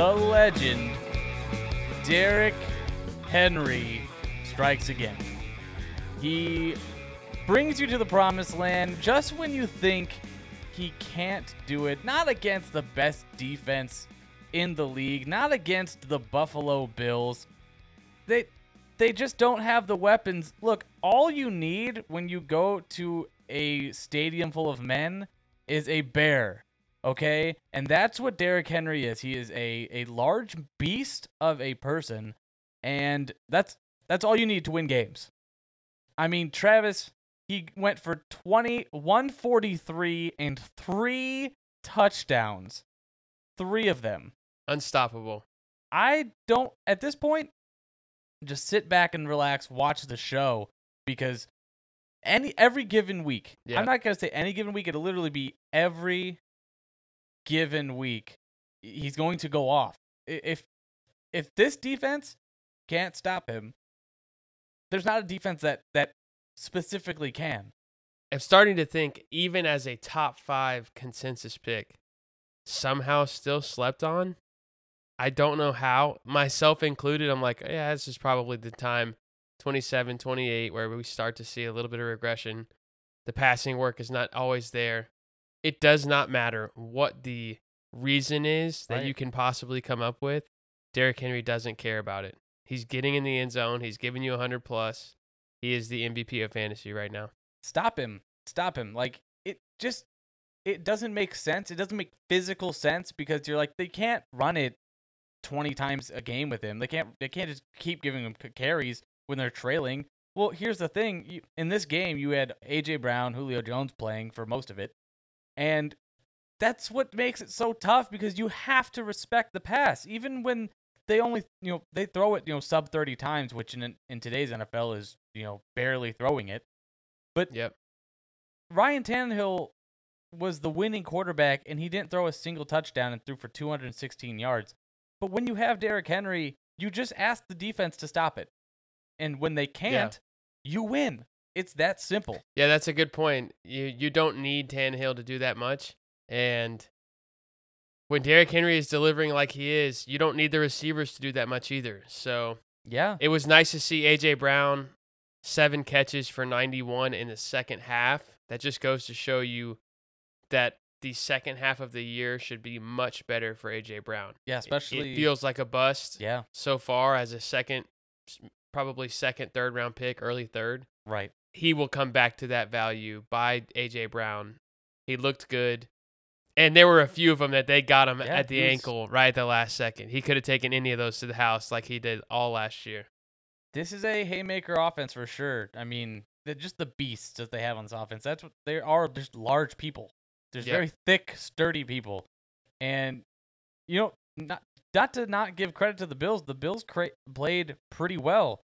the legend, Derrick Henry strikes again. He brings you to the promised land just when you think he can't do it. Not against the best defense in the league, not against the Buffalo Bills. They they just don't have the weapons. Look, all you need when you go to a stadium full of men is a bear. Okay? And that's what Derrick Henry is. He is a, a large beast of a person. And that's that's all you need to win games. I mean, Travis, he went for 20, 143 and three touchdowns. Three of them. Unstoppable. I don't at this point just sit back and relax, watch the show because any every given week. Yeah. I'm not gonna say any given week. It'll literally be every given week. He's going to go off. If if this defense can't stop him, there's not a defense that that specifically can. I'm starting to think, even as a top five consensus pick, somehow still slept on. I don't know how, myself included. I'm like, yeah, this is probably the time 27, 28, where we start to see a little bit of regression. The passing work is not always there. It does not matter what the reason is that you can possibly come up with. Derrick Henry doesn't care about it. He's getting in the end zone. He's giving you 100 plus. He is the MVP of fantasy right now. stop him stop him like it just it doesn't make sense it doesn't make physical sense because you're like they can't run it 20 times a game with him they can't they can't just keep giving him carries when they're trailing well here's the thing you, in this game you had aj brown julio jones playing for most of it and that's what makes it so tough because you have to respect the pass even when they only you know they throw it you know sub 30 times which in in today's nfl is you know barely throwing it but Yep. Ryan Tannehill was the winning quarterback, and he didn't throw a single touchdown and threw for 216 yards. But when you have Derrick Henry, you just ask the defense to stop it. And when they can't, you win. It's that simple. Yeah, that's a good point. You you don't need Tannehill to do that much, and when Derrick Henry is delivering like he is, you don't need the receivers to do that much either. So Yeah. it was nice to see AJ Brown seven catches for 91 in the second half. That just goes to show you that the second half of the year should be much better for AJ Brown. Yeah, It- especially it feels like a bust Yeah, so far as a second, probably second, third round pick, early third right. He will come back to that value by AJ Brown. He looked good. And there were a few of them that they got him Yeah, at the ankle right at the last second. He could have taken any of those to the house like he did all last year. This is a haymaker offense for sure. I mean, they're just the beasts that they have on this offense. That's what they are. Just large people. There's Yep. very thick, sturdy people, and you know, not not to not give credit to the Bills. The Bills cra- played pretty well.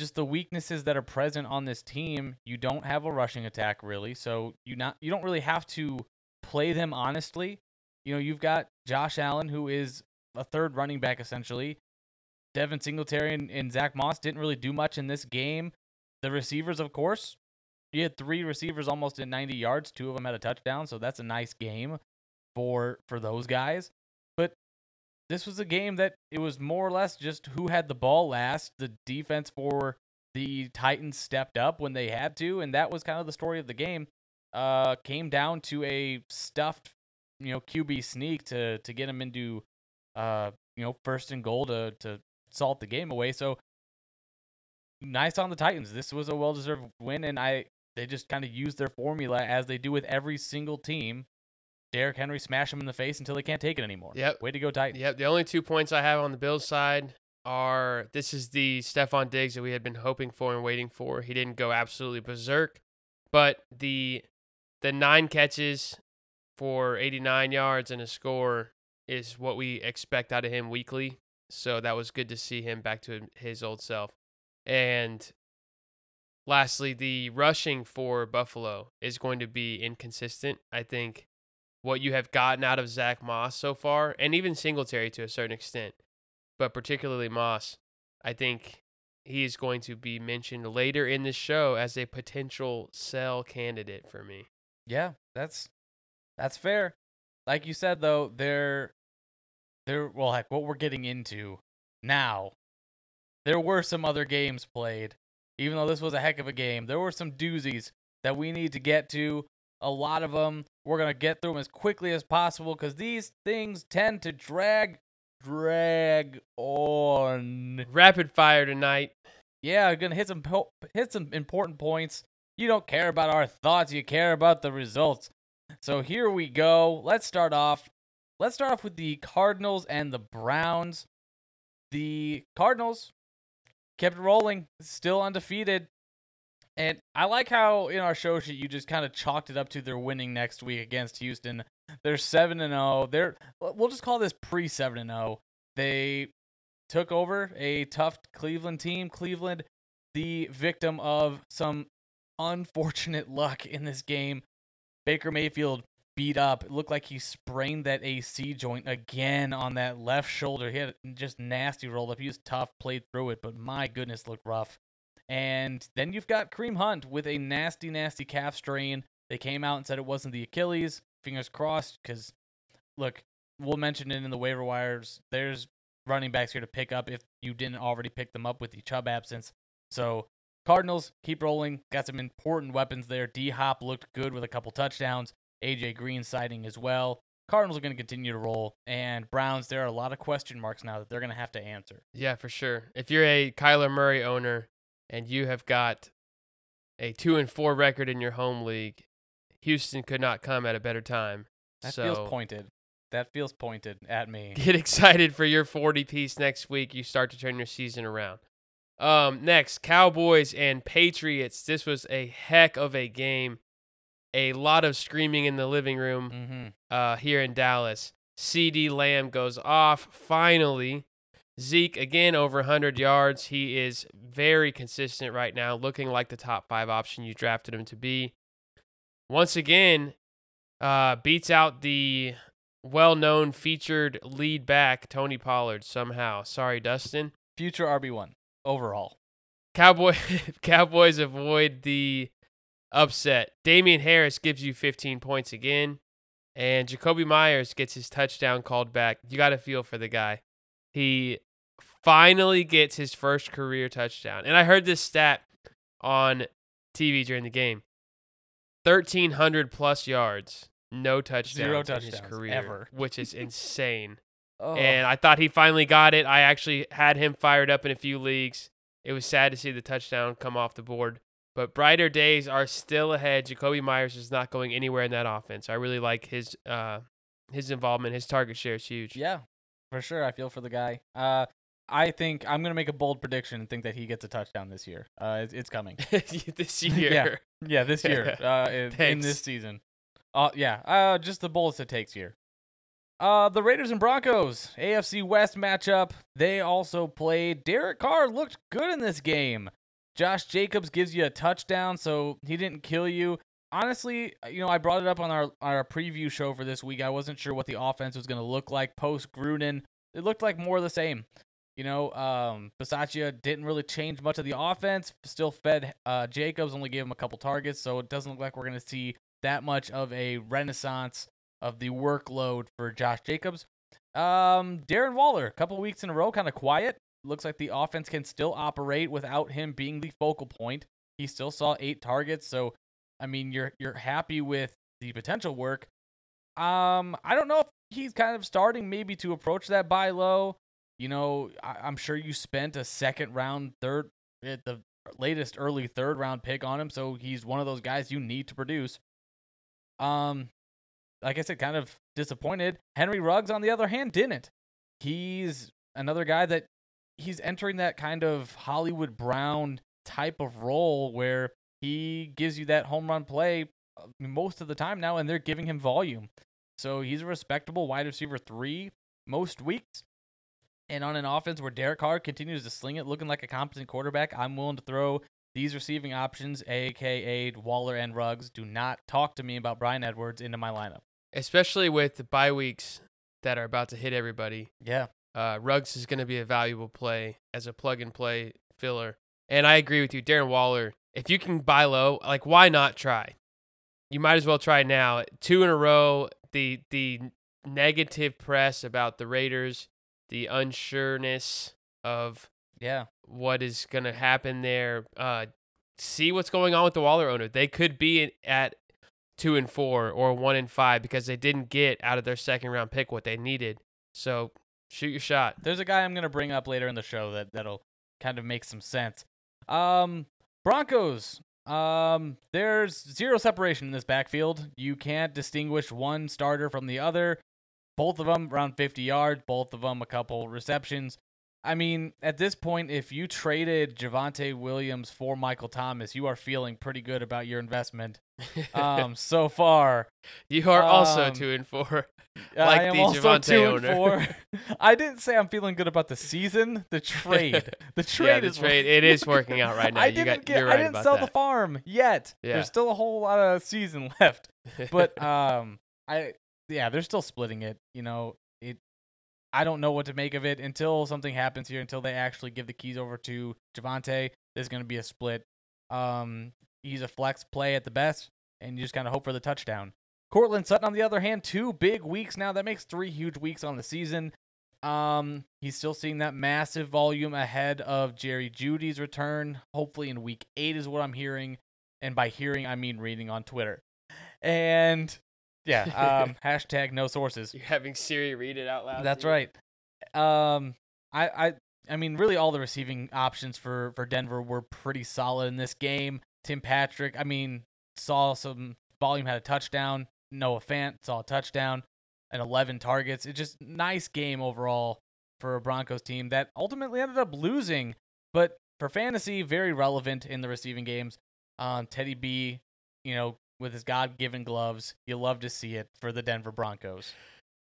Just the weaknesses that are present on this team. You don't have a rushing attack really, so you not you don't really have to play them honestly. You know, you've got Josh Allen, who is a third running back essentially. Devin Singletary and, and Zack Moss didn't really do much in this game. The receivers, of course, you had three receivers almost at 90 yards. Two of them had a touchdown, so that's a nice game for for those guys. This was a game that it was more or less just who had the ball last. The defense for the Titans stepped up when they had to, and that was kind of the story of the game. Uh, came down to a stuffed, you know, QB sneak to to get him into, uh, you know, first and goal to to salt the game away. So nice on the Titans. This was a well deserved win, and I they just kind of used their formula as they do with every single team. Derrick Henry smash them in the face until they can't take it anymore. Yep. Way to go, Titans. Yep. The only two points I have on the Bills side are this is the Stefon Diggs that we had been hoping for and waiting for. He didn't go absolutely berserk, but the the nine catches for 89 yards and a score is what we expect out of him weekly. So that was good to see him back to his old self. And lastly, the rushing for Buffalo is going to be inconsistent. I think what you have gotten out of Zack Moss so far, and even Singletary to a certain extent, but particularly Moss, I think he is going to be mentioned later in the show as a potential sell candidate for me. Yeah, that's that's fair. Like you said though, they're there well heck what we're getting into now there were some other games played even though this was a heck of a game there were some doozies that we need to get to a lot of them we're going to get through them as quickly as possible because these things tend to drag drag on. Rapid fire tonight. yeah gonna hit some po- hit some important points. You don't care about our thoughts you care about the results. So here we go. Let's start off let's start off with the cardinals and the browns. The cardinals kept rolling still undefeated and i like how in our show sheet you just kind of chalked it up to their winning next week against houston they're 7 and 0 they're we'll just call this pre 7 and 0 they took over a tough Cleveland team. Cleveland, the victim of some unfortunate luck in this game. Baker Mayfield beat up. It looked like he sprained that AC joint again on that left shoulder. He had just nasty rolled up. He was tough, played through it, but my goodness, looked rough. And then you've got Kareem Hunt with a nasty, nasty calf strain. They came out and said it wasn't the Achilles. Fingers crossed, because look, we'll mention it in the waiver wires. There's running backs here to pick up if you didn't already pick them up with the Chubb absence. So Cardinals keep rolling. Got some important weapons there. D Hop looked good with a couple touchdowns. AJ Green sighting as well. Cardinals are going to continue to roll, and Browns. There are a lot of question marks now that they're going to have to answer. Yeah, for sure. If you're a Kyler Murray owner and you have got a two and four record in your home league, Houston could not come at a better time. That so feels pointed. That feels pointed at me. get excited for your 40 piece next week. You start to turn your season around. Um, next, Cowboys and Patriots. This was a heck of a game. A lot of screaming in the living room Mm-hmm. uh, here in Dallas. CeeDee Lamb goes off finally. Zeke again over 100 yards. He is very consistent right now, looking like the top five option you drafted him to be. Once again, uh, beats out the well-known featured lead back Tony Pollard somehow. Sorry, Dustin. Future RB one overall. Cowboy Cowboys avoid the upset. Damien Harris gives you 15 points again, and Jakobi Meyers gets his touchdown called back. You got to feel for the guy. He finally gets his first career touchdown. And I heard this stat on TV during the game. 1300 plus yards, no touchdowns Zero in his career, ever. which is insane Oh, and I thought he finally got it. I actually had him fired up in a few leagues. It was sad to see the touchdown come off the board, but brighter days are still ahead. Jakobi Meyers is not going anywhere in that offense. I really like his uh his involvement. His target share is huge. yeah, for sure. I feel for the guy. Uh, I think I'm gonna make a bold prediction and think that he gets a touchdown this year. Uh, it's, it's coming. this year. Yeah, yeah, this year. uh, in, in this season. Uh, yeah. Uh, just the boldest it takes here. Uh, the Raiders and Broncos AFC West matchup. They also played. Derek Carr looked good in this game. Josh Jacobs gives you a touchdown, so he didn't kill you. Honestly, you know, I brought it up on our our preview show for this week. I wasn't sure what the offense was going to look like post Gruden. It looked like more of the same. You know, um, didn't really change much of the offense. Still fed uh, Jacobs, only gave him a couple targets, so it doesn't look like we're going to see that much of a renaissance of the workload for Josh Jacobs. Um, Darren Waller, a couple weeks in a row, kind of quiet. Looks like the offense can still operate without him being the focal point. He still saw eight targets, so I mean, you're you're happy with the potential work. Um, I don't know if he's kind of starting maybe to approach that buy low. You know, I, I'm sure you spent a second round, third, at the latest early third round pick on him, so he's one of those guys you need to produce. Um, like I said, kind of disappointed. Henry Ruggs, on the other hand, didn't. He's another guy that he's entering that kind of Hollywood Brown type of role where he gives you that home run play uh, most of the time now, and they're giving him volume. So he's a respectable wide receiver three most weeks. And on an offense where Derek Carr continues to sling it, looking like a competent quarterback, I'm willing to throw these receiving options, aka Waller and Ruggs. Do not talk to me about Bryan Edwards into my lineup. Especially with the bye weeks that are about to hit everybody. Yeah, Uh, Ruggs is going to be a valuable play as a plug and play filler. And I agree with you, Darren Waller. If you can buy low, like why not try? You might as well try now. Two in a row. The the negative press about the Raiders, the unsureness of Yeah. what is going to happen there. Uh, see what's going on with the Waller owner. They could be at two and four or one and five because they didn't get out of their second round pick what they needed. So shoot your shot. There's a guy I'm gonna bring up later in the show that that'll kind of make some sense. Um, Broncos. Um, there's zero separation in this backfield. You can't distinguish one starter from the other. Both of them around 50 yards. Both of them a couple receptions. I mean, at this point, if you traded Javonte Williams for Michael Thomas, you are feeling pretty good about your investment. Um, so far, you are also um, two and four. I Like am the also Javonte two owner. and four. I didn't say I'm feeling good about the season. The trade, the trade yeah, the is trade it is working out right now. I you didn't got get. you're I didn't sell that. the farm yet. Yeah. There's still a whole lot of season left. But um, I yeah, they're still splitting it. You know, it. I don't know what to make of it until something happens here. Until they actually give the keys over to Javonte, there's going to be a split. Um, he's a flex play at the best, and you just kind of hope for the touchdown. Courtland Sutton, on the other hand, two big weeks now. That makes three huge weeks on the season. Um, he's still seeing that massive volume ahead of Jerry Jeudy's return. Hopefully in week eight is what I'm hearing, and by hearing I mean reading on Twitter. And yeah, um, hashtag no sources. You're having Siri read it out loud. That's right. Um, I, I, I mean, really, all the receiving options for for Denver were pretty solid in this game. Tim Patrick, I mean, saw some volume, had a touchdown. Noah Fant saw a touchdown and 11 targets. It's just nice game overall for a Broncos team that ultimately ended up losing, but for fantasy, very relevant in the receiving games. Um, Teddy B, you know, with his God-given gloves, you love to see it for the Denver Broncos.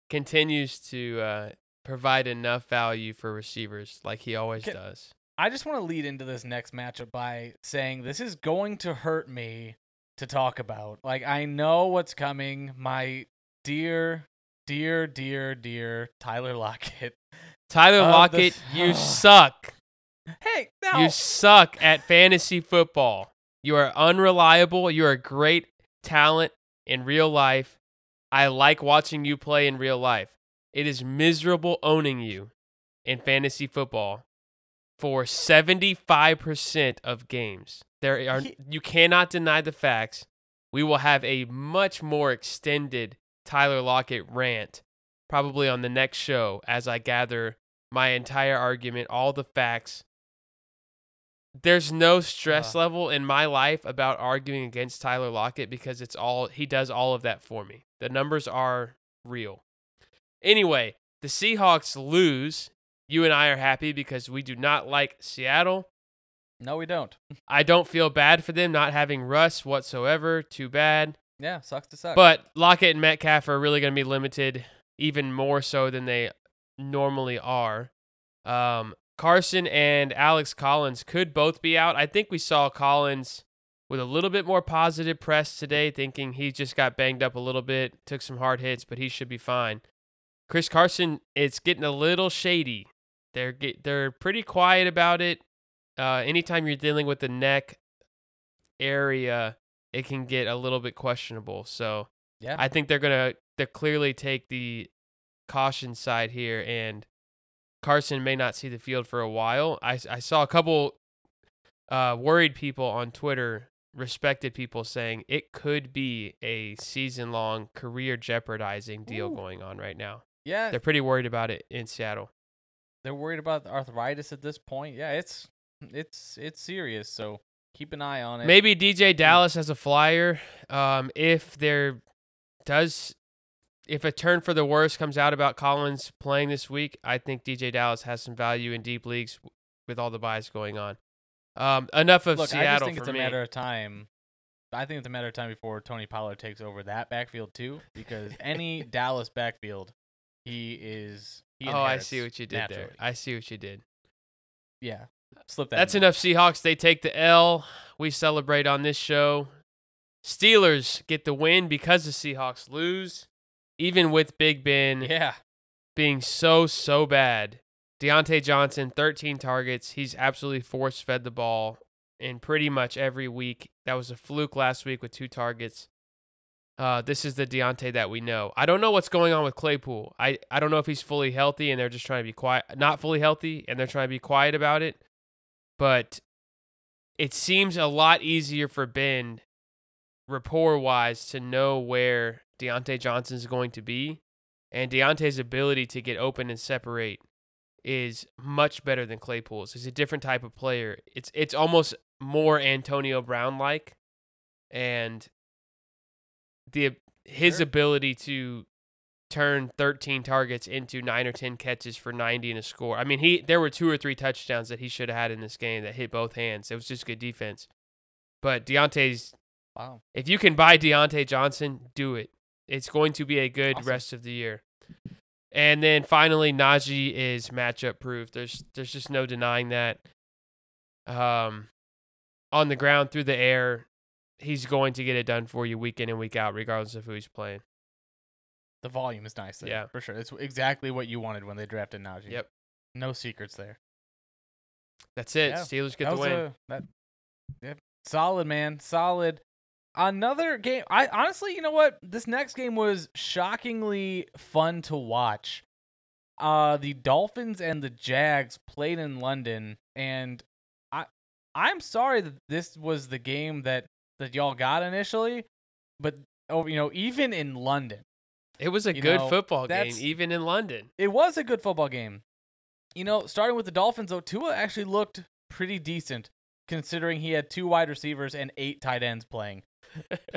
Continues to uh, provide enough value for receivers like he always Can- does. I just want to lead into this next matchup by saying this is going to hurt me to talk about. Like I know what's coming. My dear, dear, dear, dear Tyler Lockett. Tyler of the- Lockett, you suck. Hey, now You suck at fantasy football. You are unreliable. You are a great talent in real life. I like watching you play in real life. It is miserable owning you in fantasy football for 75% of games. There are you cannot deny the facts. We will have a much more extended Tyler Lockett rant probably on the next show as I gather my entire argument, all the facts. There's no stress Uh. level in my life about arguing against Tyler Lockett because it's all he does all of that for me. The numbers are real. Anyway, the Seahawks lose. You and I are happy because we do not like Seattle. no, we don't. I don't feel bad for them not having Russ whatsoever. Too bad. Yeah, sucks to suck. But Lockett and Metcalf are really going to be limited, even more so than they normally are. Um, Carson and Alex Collins could both be out. I think we saw Collins with a little bit more positive press today, thinking he just got banged up a little bit, took some hard hits, but he should be fine. Chris Carson, it's getting a little shady. They're get, they're pretty quiet about it. Uh, anytime you're dealing with the neck area, it can get a little bit questionable. So yeah, I think they're gonna they clearly take the caution side here, and Carson may not see the field for a while. I I saw a couple uh, worried people on Twitter, respected people saying it could be a season long career jeopardizing deal Ooh. going on right now. yeah, They're pretty worried about it in Seattle. they're worried about the arthritis at this point. Yeah, it's it's it's serious. So keep an eye on it. Maybe DeeJay Dallas has a flyer. Um, if there does, if a turn for the worse comes out about Collins playing this week, I think DeeJay Dallas has some value in deep leagues with all the buys going on. Um, enough of Look, I Seattle just think for it's a matter of time. I think it's a matter of time before Tony Pollard takes over that backfield too, because any Dallas backfield, he is. He oh, I see what you did there. I see what you did. Yeah, slip that. That's enough Seahawks. They take the L. We celebrate on this show. Steelers get the win because the Seahawks lose, even with Big Ben Yeah, being so so bad. Diontae Johnson, 13 targets. He's absolutely force fed the ball in pretty much every week. That was a fluke last week with two targets. Uh, this is the Diontae that we know. I don't know what's going on with Claypool. I, I don't know if he's fully healthy and they're just trying to be quiet, not fully healthy, and they're trying to be quiet about it. But it seems a lot easier for Ben, rapport wise, to know where Diontae Johnson is going to be. And Diontae's ability to get open and separate is much better than Claypool's. He's a different type of player. It's it's almost more Antonio Brown like, and the his Sure. ability to turn 13 targets into 9 or 10 catches for 90 and a score. I mean, he there were two or three touchdowns that he should have had in this game that hit both hands. It was just good defense. But Diontae's Wow. if you can buy Diontae Johnson, do it. It's going to be a good Awesome. rest of the year. And then finally, Najee is matchup proof. There's there's just no denying that. Um, on the ground, through the air, he's going to get it done for you week in and week out, regardless of who he's playing. The volume is nice there. Yeah. For sure. It's exactly what you wanted when they drafted Najee. Yep. No secrets there. That's it. Yeah, Steelers get that the win. a that yeah, solid man, solid. Another game. I honestly, you know what? This next game was shockingly fun to watch. Uh the Dolphins and the Jags played in London and I I'm sorry that this was the game that that y'all got initially, but oh, you know, even in London, It was a good know, football game, even in London. it was a good football game. You know, starting with the Dolphins though, Tua actually looked pretty decent considering he had two wide receivers and eight tight ends playing.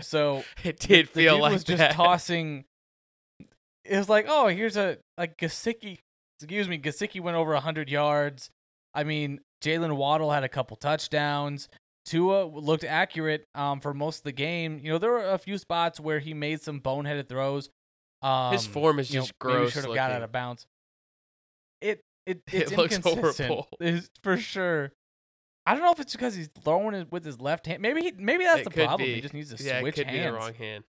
So It did the feel dude like was just tossing. It was like, oh, here's a like Gesicki. Excuse me, Gesicki went over hundred yards. I mean, Jaylen Waddle had a couple touchdowns. Tua looked accurate um, for most of the game. You know, there were a few spots where he made some boneheaded throws. Um, His form is know, just maybe gross should have got out of bounds. It it It looks inconsistent. horrible. It's for sure. I don't know if it's because he's throwing it with his left hand. Maybe he, maybe that's It the problem. be. He just needs to yeah, switch it could hands. be the wrong hand.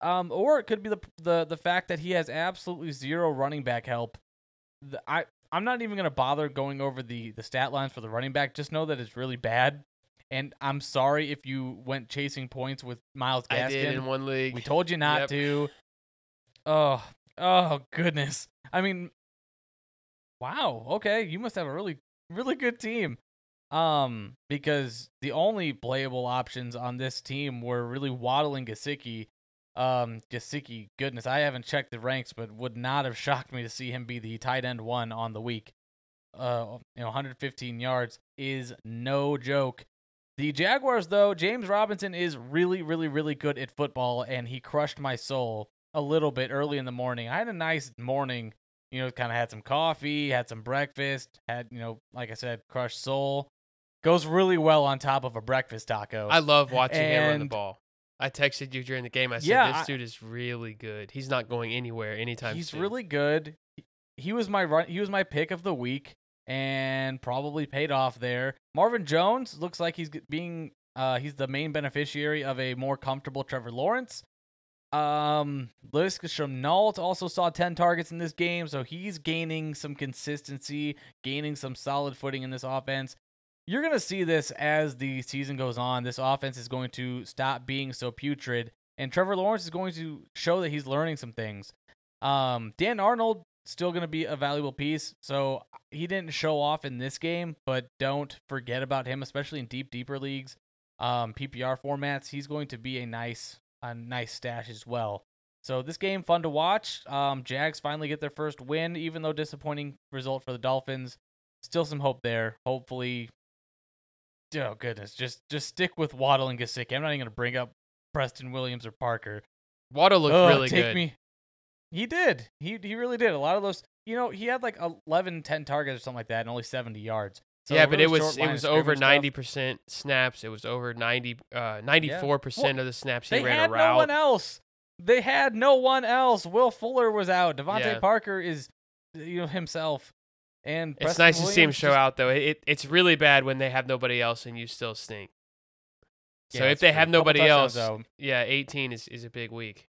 Um, or it could be the the the fact that he has absolutely zero running back help. The, I I'm not even gonna bother going over the the stat lines for the running back. Just know that it's really bad. And I'm sorry if you went chasing points with Myles I did in one league. We told you not Yep. to. Oh, oh goodness. I mean, wow. Okay, you must have a really really good team. Um, because the only playable options on this team were really Waddle and Gesicki. Um, Gesicki, goodness, I haven't checked the ranks, but would not have shocked me to see him be the tight end one on the week. Uh, you know, 115 yards is no joke. The Jaguars, though, James Robinson is really, really, really good at football, and he crushed my soul a little bit early in the morning. I had a nice morning, you know, kind of had some coffee, had some breakfast, had, you know, like I said, crushed soul. Goes really well on top of a breakfast taco. I love watching him run the ball. I texted you during the game. I said, Yeah, "This I- dude is really good. He's not going anywhere anytime soon. He's soon." really good. He- He was my run. He was my pick of the week, and probably paid off there. Marvin Jones looks like he's being. Uh, he's the main beneficiary of a more comfortable Trevor Lawrence. Um, Lewis also saw 10 targets in this game, so he's gaining some consistency, gaining some solid footing in this offense. You're going to see this as the season goes on. This offense is going to stop being so putrid, and Trevor Lawrence is going to show that he's learning some things. Um, Dan Arnold still going to be a valuable piece, so he didn't show off in this game, but don't forget about him, especially in deep, deeper leagues, um, PPR formats. He's going to be a nice, a nice stash as well. So this game fun to watch. Um, Jags finally get their first win, even though disappointing result for the Dolphins. Still some hope there. Hopefully, oh goodness, just just stick with Waddle and Gesicki. I'm not even gonna bring up Preston Williams or Parker. Waddle looked really take good. me. He did. He he really did. A lot of those. You know, he had like 11, 10 targets or something like that, and only 70 yards. So yeah, but it was it was over ninety percent snaps. It was over 90 uh ninety four percent of the snaps he ran had a route. no one else. They had no one else. Will Fuller was out. DeVante Yeah. Parker is, you know, himself. And It's Preston nice to see him show just- out though. It, it it's really bad when they have nobody else and you still stink. So Yeah, if they true. have nobody else, though. yeah, 18 is, is a big week.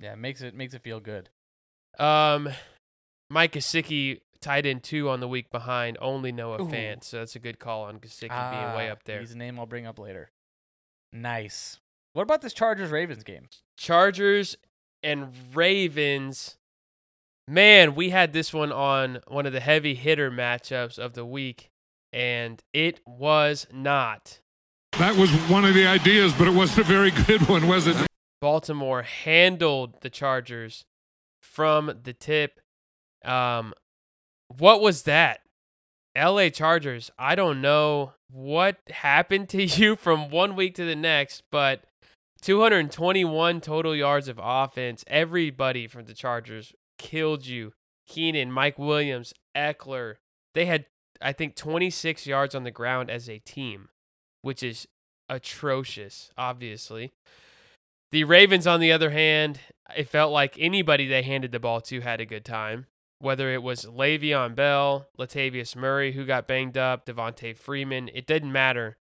yeah, makes it makes it feel good. Um, Mike Gesicki tied in two on the week behind only Noah Ooh. Fant, so that's a good call on Gesicki being way Ah, up there. He's a name I'll bring up later. Nice. What about this Chargers Ravens game? Chargers and Ravens. Man, we had this one on one of the heavy hitter matchups of the week, and it was not. That was one of the ideas, but it wasn't a very good one, was it? Baltimore handled the Chargers from the tip. Um, what was that? LA Chargers. I don't know what happened to you from one week to the next, but 221 total yards of offense. Everybody from the Chargers killed you. Keenan, Mike Williams, Ekeler. They had, I think, 26 yards on the ground as a team, which is atrocious, obviously. The Ravens, on the other hand, it felt like anybody they handed the ball to had a good time. Whether it was Le'Veon Bell, Latavius Murray, who got banged up, Devonta Freeman, it didn't matter.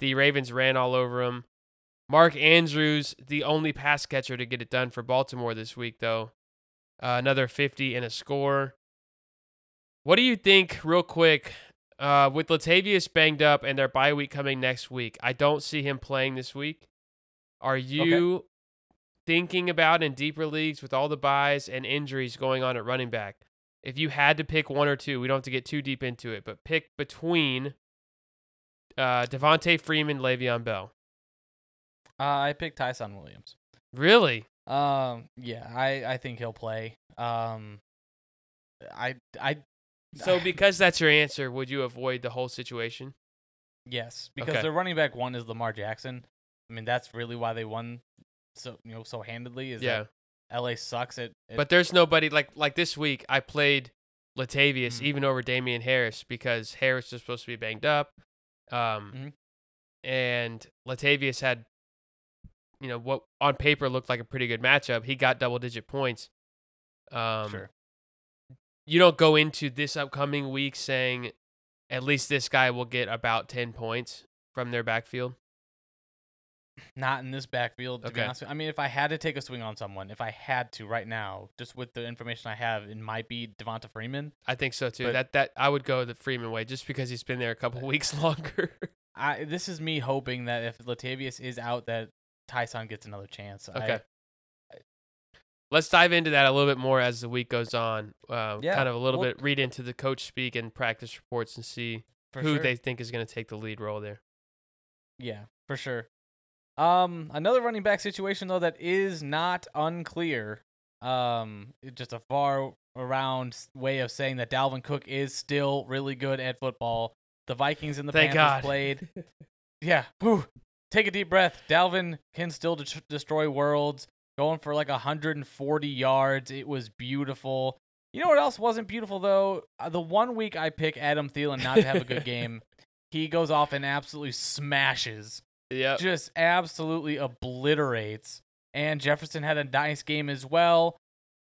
The Ravens ran all over them. Mark Andrews, the only pass catcher to get it done for Baltimore this week, though. Uh, another 50 and a score. What do you think, real quick, uh, with Latavius banged up and their bye week coming next week? I don't see him playing this week. Are you okay. Thinking about in deeper leagues with all the buys and injuries going on at running back? If you had to pick one or two, we don't have to get too deep into it, but pick between uh, Devonta Freeman, Le'Veon Bell. Uh, I picked Ty'Son Williams. Really? Um, yeah, I I think he'll play. Um, I I. So because that's your answer, would you avoid the whole situation? Yes, because Okay. their running back one is Lamar Jackson. I mean, that's really why they won so you know so handedly. Is Yeah. that LA sucks at, at But there's nobody like like this week. I played Latavius Mhm. even over Damien Harris because Harris is supposed to be banged up, um, Mhm. and Latavius had, you know, what on paper looked like a pretty good matchup. He got double digit points. Um, sure. You don't go into this upcoming week saying, at least this guy will get about ten points from their backfield. Not in this backfield, to be Okay. honest. with you. I mean, if I had to take a swing on someone, if I had to right now, just with the information I have, it might be Devonta Freeman. I think so too. But- that that I would go the Freeman way just because he's been there a couple weeks longer. I this is me hoping that if Latavius is out, that Tyson gets another chance. I- Okay. Let's dive into that a little bit more as the week goes on. Uh, Yeah, kind of a little well- bit read into the coach speak and practice reports and see who sure. they think is going to take the lead role there. Yeah, for sure. Um, another running back situation though that is not unclear. Um, just a far around way of saying that Dalvin Cook is still really good at football. The Vikings and the Thank Panthers God. played. Yeah, whew. take a deep breath. Dalvin can still de- destroy worlds. Going for like 140 yards. It was beautiful. You know what else wasn't beautiful though? Uh, the one week I pick Adam Thielen not to have a good game, he goes off and absolutely smashes Yep. just absolutely obliterates. And Jefferson had a nice game as well.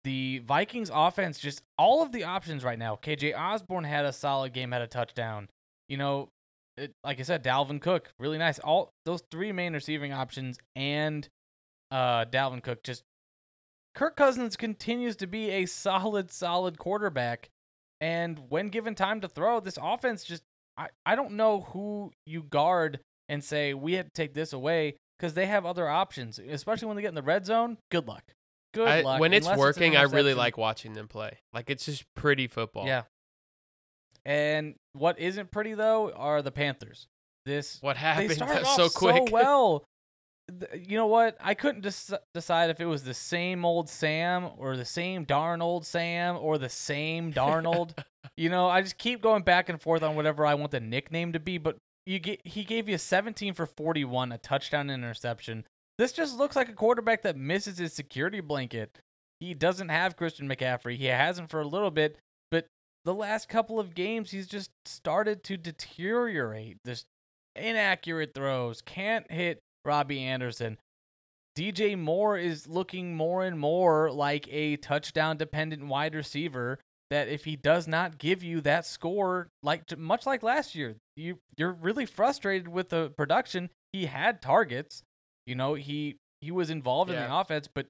The Vikings offense, just all of the options right now. KJ Osborn had a solid game, had a touchdown. You know, it, like I said, Dalvin Cook, really nice. All those three main receiving options and uh, Dalvin Cook just. Kirk Cousins continues to be a solid, solid quarterback. And when given time to throw, this offense just I, I don't know who you guard and say we had to take this away because they have other options, especially when they get in the red zone. Good luck. Good I- luck. when it's unless an working, I really like watching them play. Like it's just pretty football. Yeah. And what isn't pretty though are the Panthers. This What they happened started so off quick? so well. You know what? I couldn't just decide if it was the same old Sam or the same darn old Sam or the same darn old. you know, I just keep going back and forth on whatever I want the nickname to be. But you get he gave you 17 for 41, a touchdown interception. This just looks like a quarterback that misses his security blanket. He doesn't have Christian McCaffrey. He hasn't for a little bit, but the last couple of games he's just started to deteriorate. Just inaccurate throws, can't hit Robbie Anderson. DJ Moore is looking more and more like a touchdown dependent wide receiver that if he does not give you that score like much like last year, you you're really frustrated with the production. He had targets, you know, he he was involved in the offense, but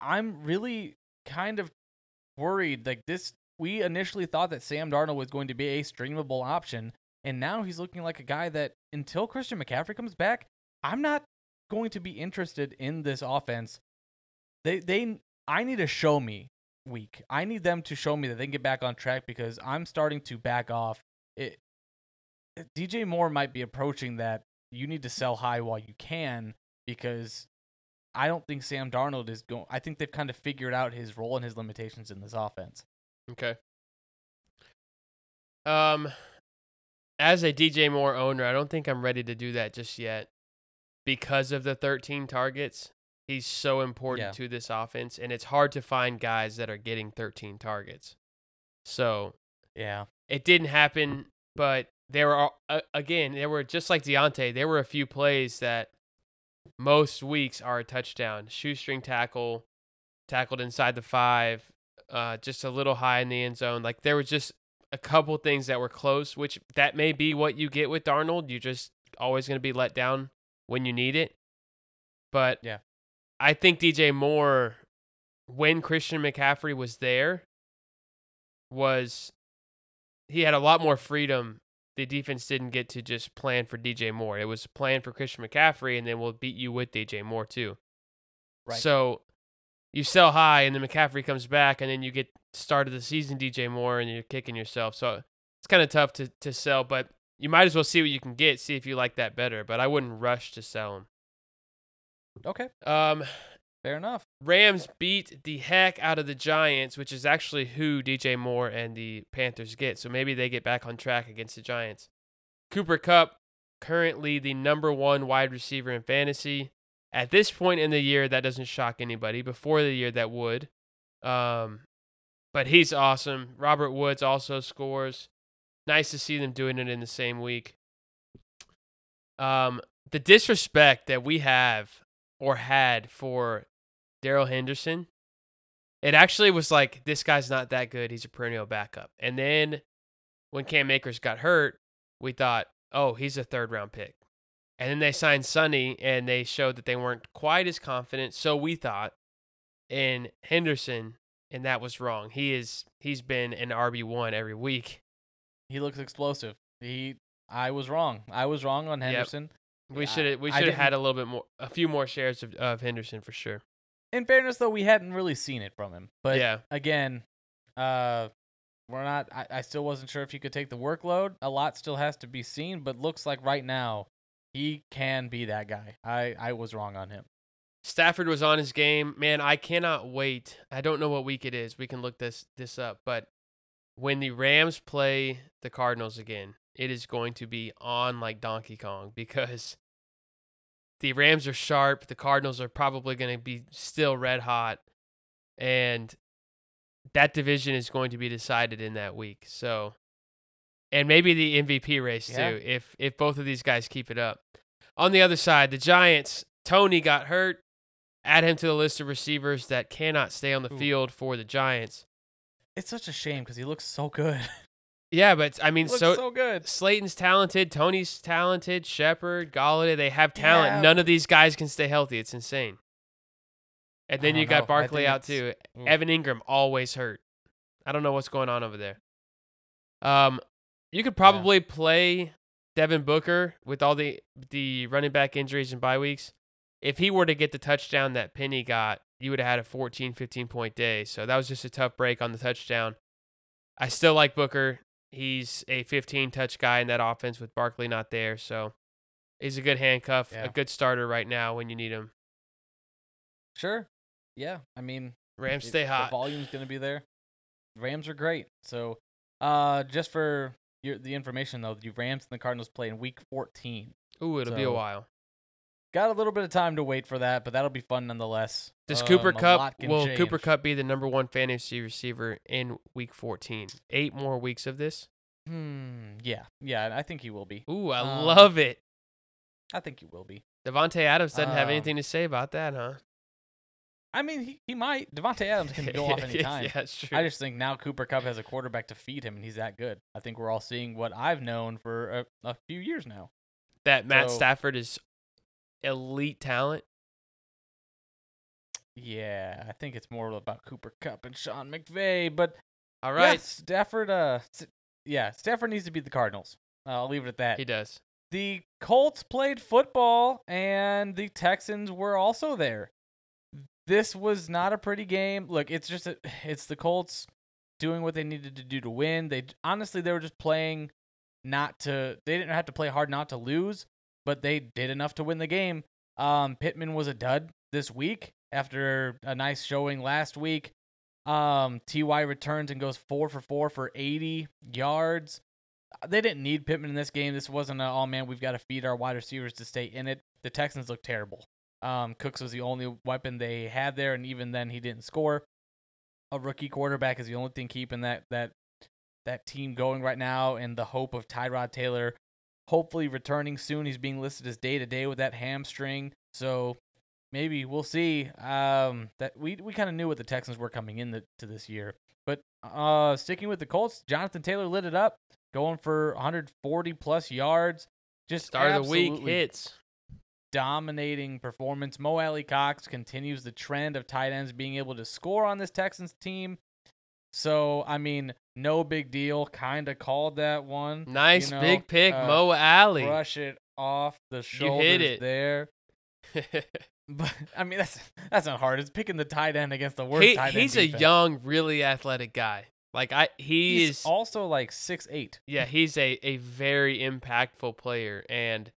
I'm really kind of worried like this we initially thought that Sam Darnold was going to be a streamable option and now he's looking like a guy that until Christian McCaffrey comes back, I'm not going to be interested in this offense, they they I need to show me week. I need them to show me that they can get back on track because I'm starting to back off. It DJ Moore might be approaching that you need to sell high while you can because I don't think Sam Darnold is going. I think they've kind of figured out his role and his limitations in this offense. Okay. Um, as a DJ Moore owner, I don't think I'm ready to do that just yet because of the 13 targets. He's so important Yeah. to this offense, and it's hard to find guys that are getting 13 targets. So Yeah. it didn't happen, but there were uh, again there were just like Diontae. There were a few plays that most weeks are a touchdown, shoestring tackle, tackled inside the five, uh, just a little high in the end zone. Like there was just a couple things that were close, which that may be what you get with Darnold. You're just always going to be let down when you need it. But Yeah. I think DJ Moore, when Christian McCaffrey was there, was he had a lot more freedom. The defense didn't get to just plan for DJ Moore. It was plan for Christian McCaffrey, and then we'll beat you with DJ Moore too. Right. So you sell high, and then McCaffrey comes back, and then you get start of the season DJ Moore, and you're kicking yourself. So it's kind of tough to to sell, but you might as well see what you can get, see if you like that better. But I wouldn't rush to sell him. Okay. Um, Fair enough. Rams beat the heck out of the Giants, which is actually who DJ Moore and the Panthers get. So maybe they get back on track against the Giants. Cooper Kupp, currently the number one wide receiver in fantasy. At this point in the year, that doesn't shock anybody. Before the year, that would. Um, but he's awesome. Robert Woods also scores. Nice to see them doing it in the same week. Um, the disrespect that we have or had for Darrell Henderson, it actually was like this guy's not that good. He's a perennial backup. And then when Cam Akers got hurt, we thought, oh, he's a third round pick. And then they signed Sony, and they showed that they weren't quite as confident. So we thought in Henderson, and that was wrong. He is he's been an RB one every week. He looks explosive. He I was wrong. I was wrong on Yep. We I- should we should have had a little bit more, a few more shares of, of Henderson for sure. In fairness though, we hadn't really seen it from him. But yeah, again, uh we're not I, I still wasn't sure if he could take the workload. A lot still has to be seen, but looks like right now he can be that guy. I, I was wrong on him. Stafford was on his game. Man, I cannot wait. I don't know what week it is. We can look this this up, but when the Rams play the Cardinals again, it is going to be on like Donkey Kong because the Rams are sharp. The Cardinals are probably going to be still red hot, and that division is going to be decided in that week. So, and maybe the MVP race Yeah. too, if if both of these guys keep it up. On the other side, the Giants. Toney got hurt. Add him to the list of receivers that cannot stay on the Ooh. field for the Giants. It's such a shame because he looks so good. Yeah, but I mean, so, so, good. Slayton's talented, Toney's talented, Shepard, Golladay, they have talent. Yeah, None of these guys can stay healthy. It's insane. And then you know. Got Barkley out too. Ooh. Evan Engram always hurt. I don't know what's going on over there. Um, you could probably play Devin Booker with all the the running back injuries and bye weeks. If he were to get the touchdown that Penny got, you would have had a 14, 15 point day. So that was just a tough break on the touchdown. I still like Booker. He's a 15 touch guy in that offense with Barkley not there. So he's a good handcuff, Yeah. a good starter right now when you need him. Sure. Yeah. I mean, Rams it- stay hot. The volume's gonna be there. Rams are great. So, uh, just for your, the information though, the Rams and the Cardinals play in Week 14. Ooh, it'll be a while. Got a little bit of time to wait for that, but that'll be fun nonetheless. Does Cooper Um, a Kupp will Cooper. Kupp be the number one fantasy receiver in Week 14? Eight more weeks of this. Hmm. Yeah. Yeah. I think he will be. Ooh, I Um, love it. I think he will be. Davante Adams doesn't have um, anything to say about that, huh? I mean, he, he might. Davante Adams can go off anytime. yeah, that's true. I just think now Cooper Kupp has a quarterback to feed him, and he's that good. I think we're all seeing what I've known for a, a few years now. that Matt so- Stafford is elite talent. Yeah, I think it's more about Cooper Kupp and Sean McVay, but all right, yeah, Stafford. Uh, yeah, Stafford needs to beat the Cardinals. Uh, I'll leave it at that. he does. the Colts played football and the Texans were also there. This was not a pretty game. Look, it's just a, it's the Colts doing what they needed to do to win. They honestly they were just playing not to they didn't have to play hard not to lose, but they did enough to win the game. Um Pittman was a dud this week after a nice showing last week. Um TY returns and goes 4 for 4 for 80 yards. They didn't need Pittman in this game. This wasn't a, oh man, we've got to feed our wide receivers to stay in it. The Texans looked terrible. Um, Cooks was the only weapon they had there, and even then he didn't score. A rookie quarterback is the only thing keeping that that that team going right now, and the hope of Tyrod Taylor hopefully returning soon. He's being listed as day to day with that hamstring, so maybe we'll see. Um, that we we kind of knew what the Texans were coming into this year, but uh, sticking with the Colts, Jonathan Taylor lit it up, going for 140 plus yards. Just Start of the week hits. dominating performance. Mo Alie-Cox continues the trend of tight ends being able to score on this Texans team. So, I mean, no big deal. Kind of called that one. Nice know, big pick, uh, Mo Alie. Brush it off the shoulders You hit it. there. But I mean, that's that's not hard. It's picking the tight end against the worst he, tight end. he's a young, really athletic guy. Like I, he He's is. also like six eight. yeah, he's a a very impactful player, and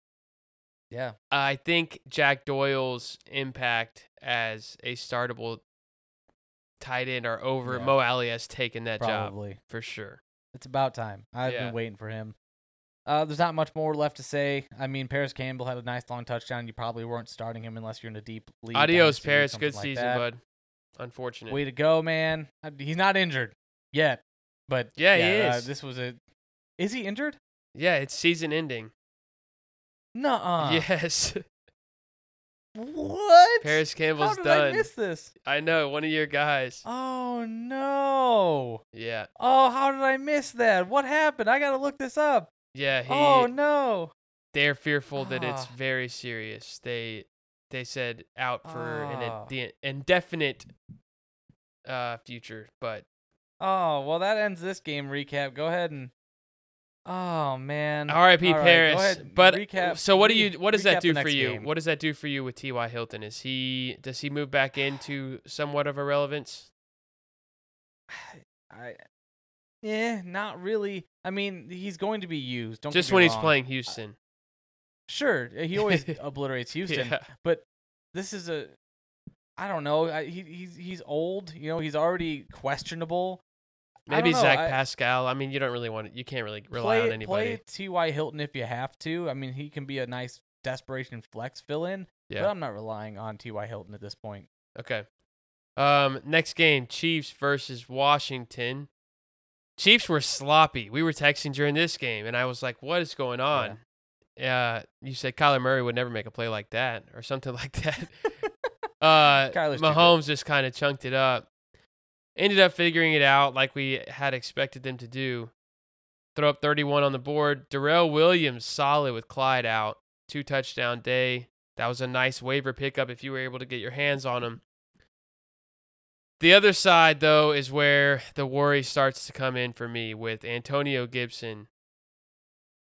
Yeah. I think Jack Doyle's impact as a startable tight end are over. Yeah. Mo Alie has taken that job for sure. It's about time. I've Yeah. been waiting for him. Uh, there's not much more left to say. I mean, Parris Campbell had a nice long touchdown. You probably weren't starting him unless you're in a deep league. Adios, Parris. Good like season, that. bud. Unfortunate. Way to go, man. Uh, He's not injured yet, but Yeah, he uh, is. this was a. Is he injured? yeah, it's season ending. Nuh-uh. yes, What? Parris Campbell's How did done. I miss this? I know one of your guys. Oh no. Yeah, Oh, how did I miss that? What happened? I gotta look this up. yeah. He. Oh no. they're fearful that it's Ah. very serious. They they said out for an Ah. in- indefinite uh future, but Oh well, that ends this game recap. Go ahead and. Oh man. R.I.P. All Parris. but recap. so what do you what does that do for you? game. What does that do for you with T.Y. Hilton? Is he does he move back into somewhat of irrelevance? I. Yeah, not really. I mean, he's going to be used. Don't Just when he's playing Houston. Sure, eh, he always obliterates Houston. Yeah. But this is a. I don't know. I, he, he's he's old. You know, he's already questionable. Maybe Zach I- Pascal. I mean, you don't really want to, you can't really rely play, on anybody. Play T.Y. Hilton if you have to. I mean, he can be a nice desperation flex fill in, yeah. but I'm not relying on T.Y. Hilton at this point. Okay. Um, next game, Chiefs versus Washington. Chiefs were sloppy. We were texting during this game, and I was like, "What is going on?" Yeah, you said Kyler Murray would never make a play like that, or something like that. uh, Kyler's. Mahomes just kind of chunked it up. Ended up figuring it out like we had expected them to do. Throw up 31 on the board. Darrel Williams solid with Clyde out. Two touchdown day. That was a nice waiver pickup if you were able to get your hands on him. The other side, though, is where the worry starts to come in for me with Antonio Gibson.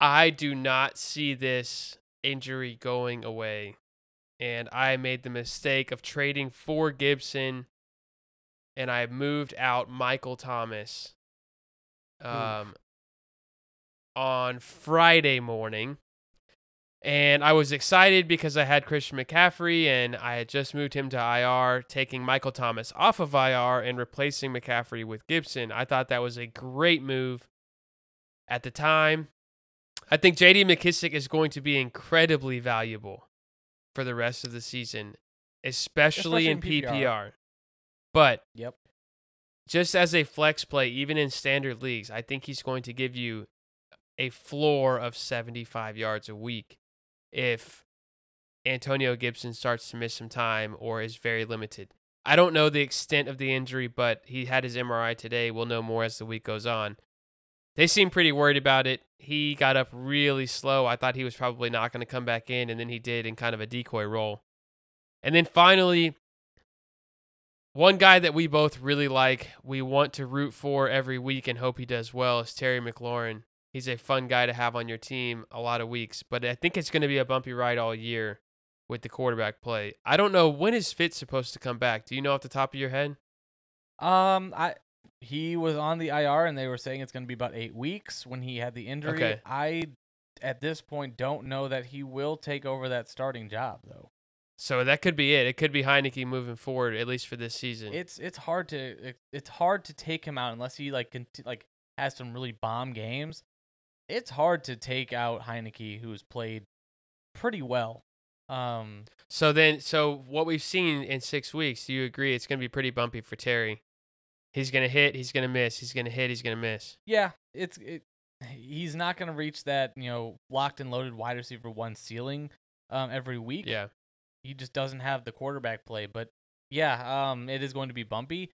I do not see this injury going away. And I made the mistake of trading for Gibson and I moved out Michael Thomas um, on Friday morning. And I was excited because I had Christian McCaffrey and I had just moved him to IR, taking Michael Thomas off of IR and replacing McCaffrey with Gibson. I thought that was a great move at the time. I think JD McKissic is going to be incredibly valuable for the rest of the season, especially, Especially in in PPR. PPR. But Yep. just as a flex play, even in standard leagues, I think he's going to give you a floor of 75 yards a week if Antonio Gibson starts to miss some time or is very limited. I don't know the extent of the injury, but he had his MRI today. We'll know more as the week goes on. They seem pretty worried about it. He got up really slow. I thought he was probably not going to come back in, and then he did in kind of a decoy role. And then finally, one guy that we both really like, we want to root for every week and hope he does well is Terry McLaurin. He's a fun guy to have on your team a lot of weeks, but I think it's going to be a bumpy ride all year with the quarterback play. I don't know when is Fitz supposed to come back. Do you know off the top of your head? Um, I he was on the IR and they were saying it's going to be about eight weeks when he had the injury. Okay. I at this point don't know that he will take over that starting job though. So that could be it. It could be Heinicke moving forward, at least for this season. It's it's hard to it, it's hard to take him out unless he like like has some really bomb games. It's hard to take out Heinicke, who's played pretty well. Um, so then, so what we've seen in six weeks, do you agree it's going to be pretty bumpy for Terry? He's going to hit, he's going to miss, he's going to hit, he's going to miss. yeah, it's it. He's not going to reach that you know locked and loaded wide receiver one ceiling um, every week. Yeah. He just doesn't have the quarterback play. But yeah, um, it is going to be bumpy.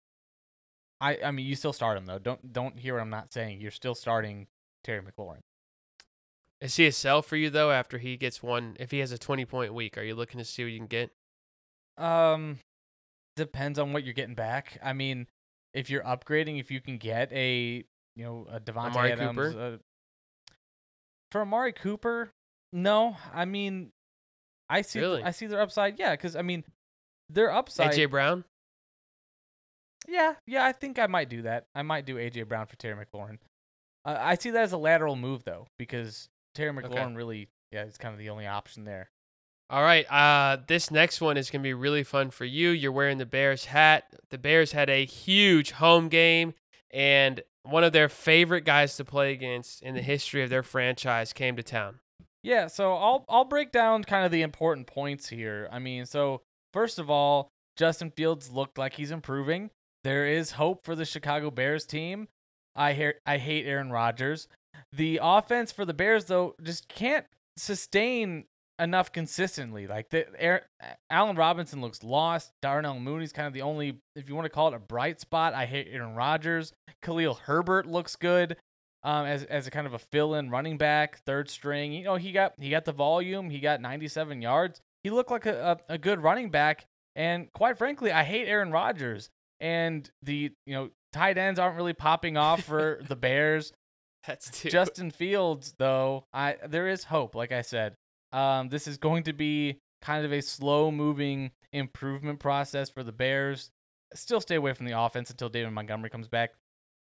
I I mean, you still start him though. Don't don't hear what I'm not saying. You're still starting Terry McLaurin. Is he a sell for you, though, after he gets one? If he has a 20 point week, are you looking to see what you can get? Um, depends on what you're getting back. I mean, if you're upgrading, if you can get a you know a Davante Amari Adams Cooper? uh, for Amari Cooper, no. I mean, I see Really? I see their upside. Yeah, because I mean, their upside. AJ Brown? Yeah, yeah, I think I might do that. I might do AJ Brown for Terry McLaurin. Uh, I see that as a lateral move though, because Terry McLaurin really, yeah, is kind of the only option there. All right. Uh, this next one is going to be really fun for you. You're wearing the Bears hat. The Bears had a huge home game, and one of their favorite guys to play against in the history of their franchise came to town. Yeah, so I'll I'll break down kind of the important points here. I mean, so first of all, Justin Fields looked like he's improving. There is hope for the Chicago Bears team. I hear I hate Aaron Rodgers. The offense for the Bears though just can't sustain enough consistently. Like the Aaron, Allen Robinson looks lost. Darnell Mooney's kind of the only, if you want to call it a bright spot. I hate Aaron Rodgers. Khalil Herbert looks good um, as as a kind of a fill-in running back, third string. You know, he got he got the volume. He got 97 yards. He looked like a, a, a good running back. And quite frankly, I hate Aaron Rodgers. And the you know tight ends aren't really popping off for the Bears. That's too. Justin Fields, though, I there is hope. Like I said, um, this is going to be kind of a slow-moving improvement process for the Bears. Still stay away from the offense until David Montgomery comes back.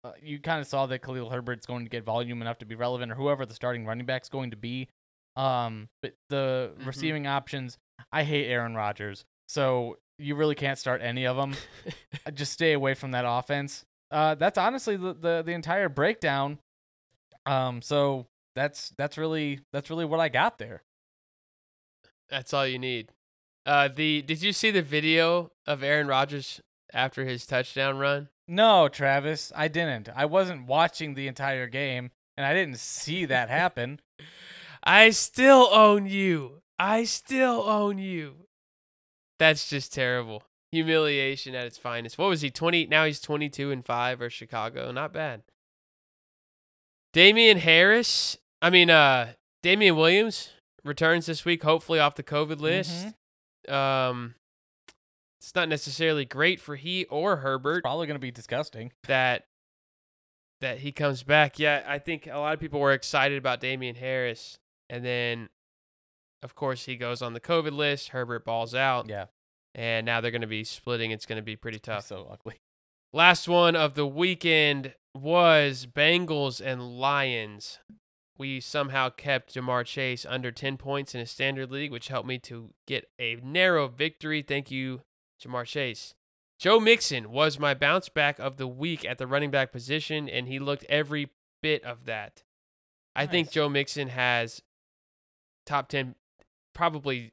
Uh, you kind of saw that Khalil Herbert's going to get volume enough to be relevant, or whoever the starting running back's going to be. Um, but the Mhm. receiving options, I hate Aaron Rodgers, so you really can't start any of them. Just stay away from that offense. Uh, that's honestly the, the the entire breakdown. Um, so that's that's really that's really what I got there. That's all you need. Uh, the did you see the video of Aaron Rodgers after his touchdown run? No, Travis, I didn't. I wasn't watching the entire game, and I didn't see that happen. I still own you. I still own you. That's just terrible. Humiliation at its finest. What was he? 20 now he's 22 and 5 or Chicago. Not bad. Damien Harris, I mean uh Damien Williams returns this week hopefully off the COVID list. Um it's not necessarily great for he or Herbert Probably gonna be disgusting. that that he comes back. Yeah, I think a lot of people were excited about Damien Harris, and then, of course, he goes on the COVID list. Herbert balls out, Yeah, and now they're going to be splitting. It's going to be pretty tough. so ugly. Last one of the weekend was Bengals and Lions. We somehow kept Ja'Marr Chase under 10 points in a standard league, which helped me to get a narrow victory. Thank you, Ja'Marr Chase. Joe Mixon was my bounce back of the week at the running back position, and he looked every bit of that. I think Joe Mixon has top 10, probably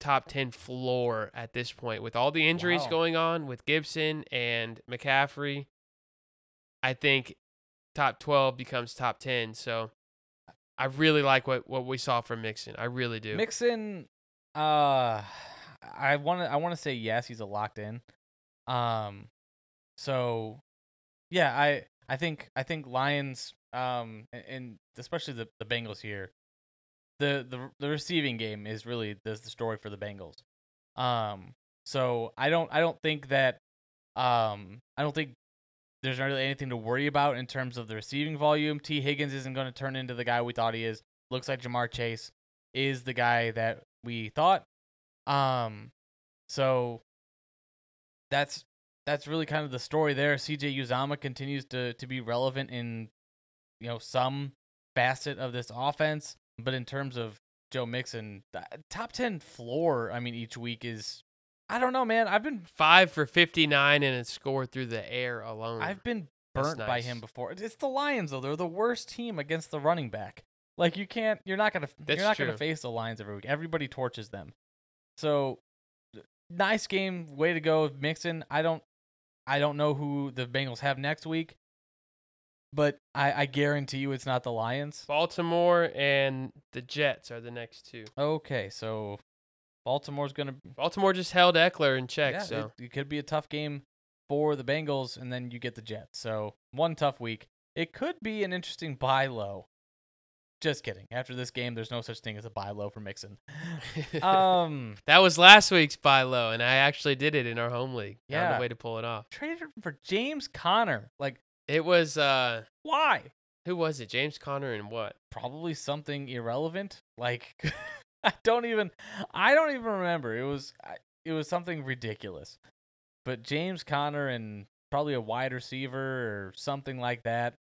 top 10 floor at this point with all the injuries Wow. going on with Gibson and McCaffrey. I think top 12 becomes top 10. So I really like what, what we saw from Mixon. I really do. Mixon, uh, I want to I want to say yes, he's a locked in. Um, so yeah, I I think I think Lions, um, and especially the the Bengals here, the the the receiving game is really the the story for the Bengals. Um, so I don't I don't think that, um, I don't think there's not really anything to worry about in terms of the receiving volume. Tee Higgins isn't going to turn into the guy we thought he is. Looks like Ja'Marr Chase is the guy that we thought. Um, so that's that's really kind of the story there. CJ Uzomah continues to to be relevant in you know some facet of this offense, but in terms of Joe Mixon, th- top ten floor, I mean, each week is I don't know, man. I've been Five for 59 and a score through the air alone. I've been burnt by him before. It's the Lions though; they're the worst team against the running back. Like you can't, you're not gonna, That's you're not gonna face the Lions every week. Everybody torches them. So, uh, nice game, way to go, Mixon. I don't, I don't know who the Bengals have next week, but I, I guarantee you it's not the Lions. Baltimore and the Jets are the next two. Okay, so Baltimore's gonna, Baltimore just held Ekeler in check, yeah, so it, it could be a tough game for the Bengals, and then you get the Jets. So one tough week. It could be an interesting buy low. Just kidding. After this game, there's no such thing as a buy low for Mixon. Um, that was last week's buy low, and I actually did it in our home league. Found Yeah. a way to pull it off. traded for James Conner. Like, It was uh, why? who was it? James Conner and what? Probably something irrelevant. Like, I don't even, I don't even remember. It was, I- it was something ridiculous. But James Conner and probably a wide receiver or something like that.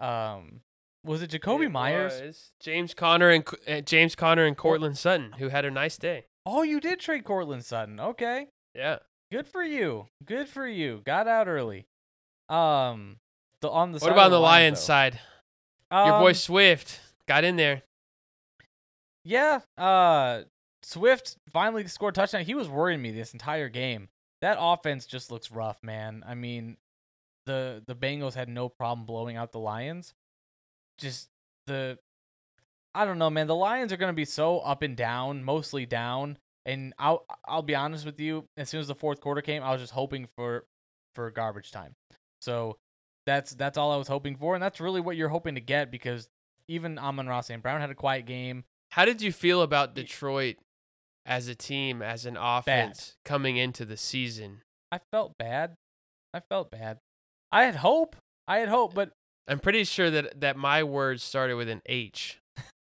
Um, was it Jakobi It Meyers? was James Conner and uh, James Conner and Courtland Sutton, who had a nice day. Oh, you did trade Courtland Sutton. Okay. Yeah. Good for you. Good for you. Got out early. Um, the on the What about the Lions though, side? Your boy um, Swift got in there. Yeah. Uh, Swift finally scored a touchdown. He was worrying me this entire game. That offense just looks rough, man. I mean, the the Bengals had no problem blowing out the Lions. Just the I don't know, man. The Lions are going to be so up and down, mostly down. And I'll I'll be honest with you, as soon as the fourth quarter came, I was just hoping for for garbage time. So that's that's all I was hoping for, and that's really what you're hoping to get because even Amon-Ra St. Brown had a quiet game. How did you feel about Detroit as a team, as an offense coming into the season? I felt bad. I felt bad. I had hope. I had hope, but I'm pretty sure that that my words started with an H.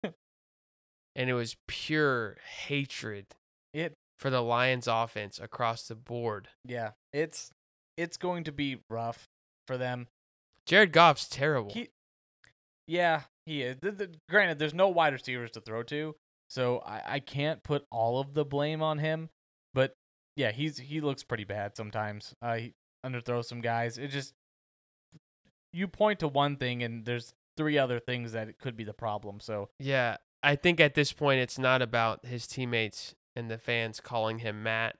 and it was pure hatred it for the Lions offense across the board. yeah, it's it's going to be rough for them. Jared Goff's terrible. He, yeah, he is. The, the, granted, there's no wide receivers to throw to, so I, I can't put all of the blame on him. But yeah, he's he looks pretty bad sometimes. Uh, he underthrows some guys. It just you point to one thing and there's three other things that could be the problem. So yeah, I think at this point it's not about his teammates and the fans calling him Matt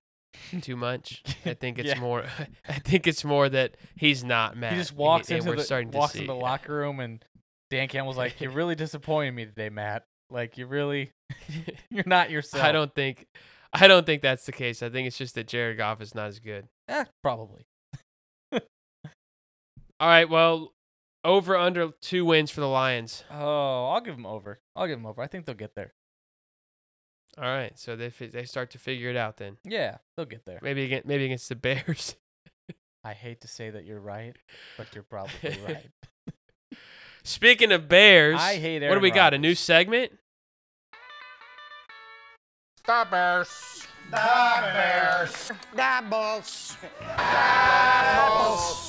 too much. I think it's Yeah. more I think it's more that he's not Matt. he just and walks and into we're the starting walks to see. into the locker room and Dan Campbell's like, "You're really disappointing me today, Matt. Like you really you're not yourself." I don't think I don't think that's the case. I think it's just that Jared Goff is not as good. Eh, probably. All right, well, over under two wins for the Lions. Oh, I'll give them over. I'll give them over. I think they'll get there. All right, so they fi- they start to figure it out then. Yeah, they'll get there. Maybe against maybe against the Bears. I hate to say that you're right, but you're probably right. Speaking of Bears, I hate what do Aaron we got? A new segment? The Bears. The Bears. The Bulls. The Bulls.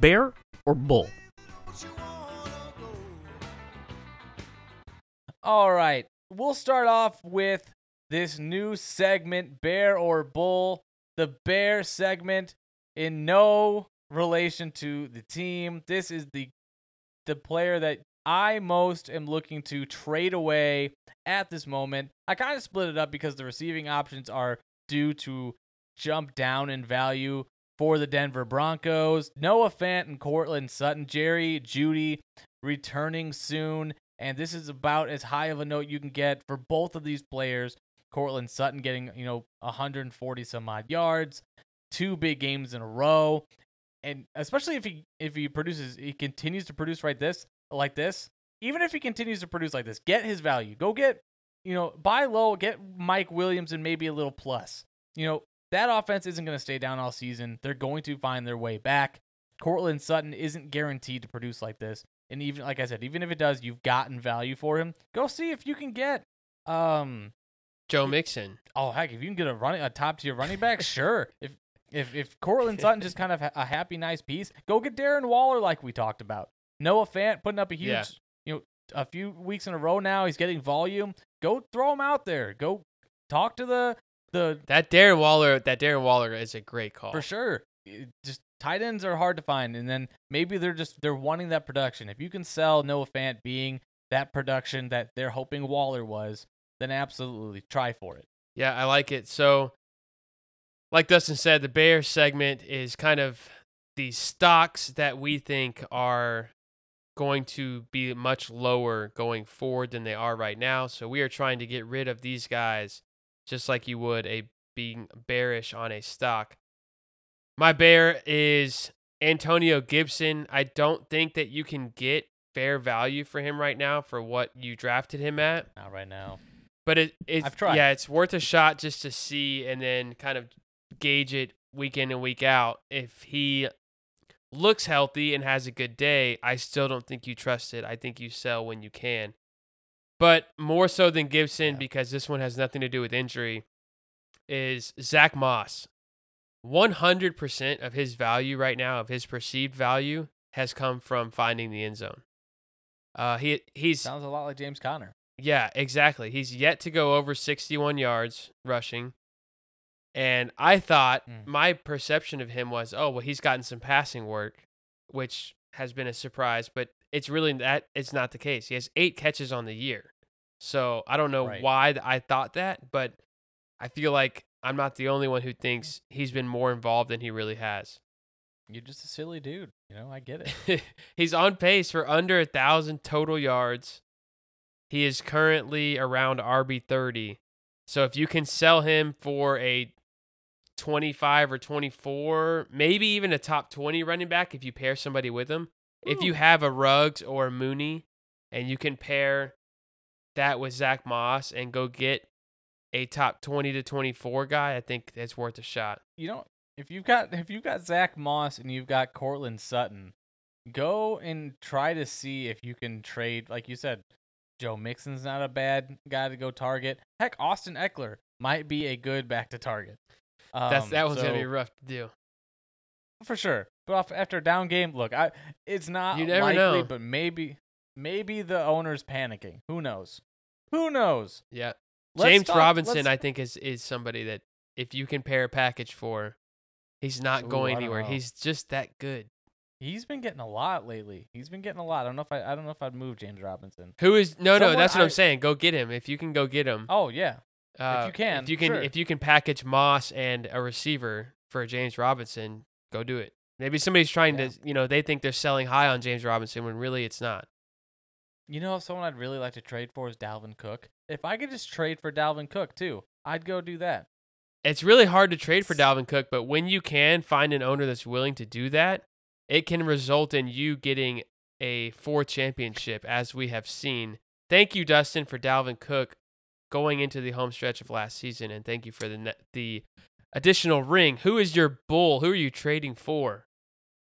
Bear or bull? All right. We'll start off with this new segment, Bear or Bull. The Bear segment in no relation to the team. This is the the player that I most am looking to trade away at this moment. I kind of split it up because the receiving options are due to jump down in value for the Denver Broncos. Noah Fant and Courtland Sutton, Jerry Jeudy returning soon. And this is about as high of a note you can get for both of these players. Courtland Sutton getting, you know, 140 some odd yards, two big games in a row. And especially if he if he produces he continues to produce right this like this, even if he continues to produce like this, get his value. Go get, you know, buy low, get Mike Williams and maybe a little plus. You know, that offense isn't going to stay down all season. They're going to find their way back. Courtland Sutton isn't guaranteed to produce like this. And even like I said, even if it does, you've gotten value for him. Go see if you can get um Joe Mixon. oh heck, if you can get a running a top tier running back, sure. If if if Courtland Sutton just kind of ha- a happy nice piece, go get Darren Waller like we talked about. Noah Fant putting up a huge Yeah. you know a few weeks in a row now. He's getting volume. Go throw him out there. Go talk to the the That Darren Waller, that Darren Waller is a great call. for sure. It- Just tight ends are hard to find, and then maybe they're just they're wanting that production. If you can sell Noah Fant being that production that they're hoping Waller was, then absolutely try for it. Yeah, I like it. So, like Dustin said, the Bear segment is kind of the stocks that we think are going to be much lower going forward than they are right now. So, we are trying to get rid of these guys just like you would a being bearish on a stock. My bear is Antonio Gibson. I don't think that you can get fair value for him right now for what you drafted him at. Not right now. But it, it's I've tried. yeah, it's worth a shot just to see and then kind of gauge it week in and week out. If he looks healthy and has a good day, I still don't think you trust it. I think you sell when you can. But more so than Gibson, Yeah. because this one has nothing to do with injury, is Zach Moss. 100% of his value right now, of his perceived value, has come from finding the end zone. Uh, he he's Sounds a lot like James Conner. yeah, exactly. He's yet to go over 61 yards rushing. And I thought Hmm. my perception of him was, oh, well, he's gotten some passing work, which has been a surprise, but it's really that it's not the case. He has eight catches on the year. So I don't know Right. why th- I thought that, but I feel like I'm not the only one who thinks he's been more involved than he really has. You're just a silly dude. You know, I get it. he's on pace for under a thousand total yards. He is currently around RB thirty. So if you can sell him for a twenty-five or twenty-four, maybe even a top twenty running back, if you pair somebody with him, if you have a Ruggs or a Mooney, and you can pair that with Zach Moss and go get a top twenty to twenty-four guy, I think it's worth a shot. you know, if you've got if you've got Zach Moss and you've got Courtland Sutton, go and try to see if you can trade. Like you said, Joe Mixon's not a bad guy to go target. Heck, Austin Ekeler might be a good back to target. That's Um, that one's gonna be rough to do. For sure. But after a down game, look, I it's not You never likely, know. but maybe maybe the owner's panicking. Who knows? Who knows? Yeah. Let's James talk- Robinson, let's- I think, is is somebody that if you can pair a package for, he's not Ooh, going anywhere. know. He's just that good. He's been getting a lot lately. He's been getting a lot. I don't know if I I don't know if I'd move James Robinson. Who is no, no? That's what I- I'm saying. Go get him if you can. Go get him. Oh yeah, Uh, you can, if you can, sure. if you can package Moss and a receiver for James Robinson, go do it. Maybe somebody's trying Yeah. to, you know, they think they're selling high on James Robinson when really it's not. You know, someone I'd really like to trade for is Dalvin Cook. If I could just trade for Dalvin Cook too, I'd go do that. It's really hard to trade for Dalvin Cook, but when you can find an owner that's willing to do that, it can result in you getting a four championship, as we have seen. Thank you, Dustin, for Dalvin Cook going into the home stretch of last season, and thank you for the the additional ring. Who is your bull? Who are you trading for?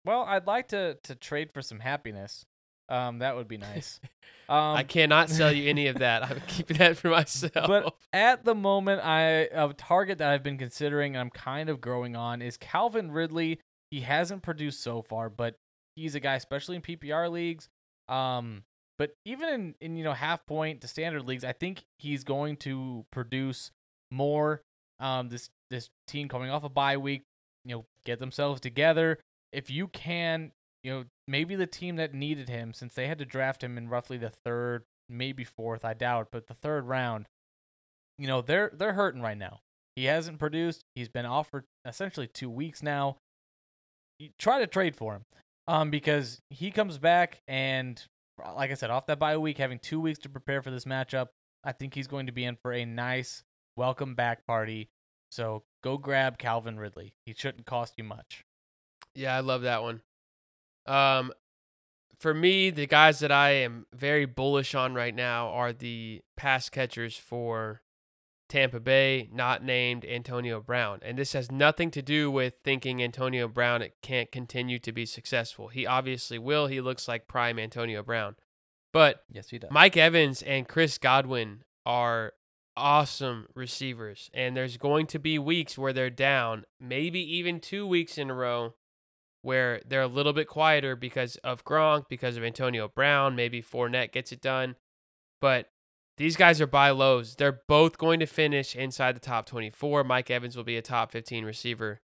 Well, I'd like to to trade for some happiness. Um, that would be nice. Um, I cannot sell you any of that. I'm keeping that for myself. But at the moment, I a target that I've been considering and I'm kind of growing on is Calvin Ridley. He hasn't produced so far, but he's a guy, especially in PPR leagues. Um, but even in, in you know half point to standard leagues, I think he's going to produce more. Um, this this team coming off a bye week, you know, get themselves together. If you can, you know, maybe the team that needed him, since they had to draft him in roughly the third, maybe fourth, I doubt, but the third round, you know, they're they're hurting right now. He hasn't produced. He's been off for essentially two weeks now. You try to trade for him, um, because he comes back and, like I said, off that bye week, having two weeks to prepare for this matchup, I think he's going to be in for a nice welcome back party. So go grab Calvin Ridley. He shouldn't cost you much. Yeah, I love that one. Um, for me, the guys that I am very bullish on right now are the pass catchers for Tampa Bay, not named Antonio Brown. And this has nothing to do with thinking Antonio Brown can't continue to be successful. He obviously will. He looks like prime Antonio Brown. But Yes, he does. Mike Evans and Chris Godwin are awesome receivers. And there's going to be weeks where they're down, maybe even two weeks in a row where they're a little bit quieter because of Gronk, because of Antonio Brown. Maybe Fournette gets it done. But these guys are buy lows. They're both going to finish inside the top 24. Mike Evans will be a top 15 receiver.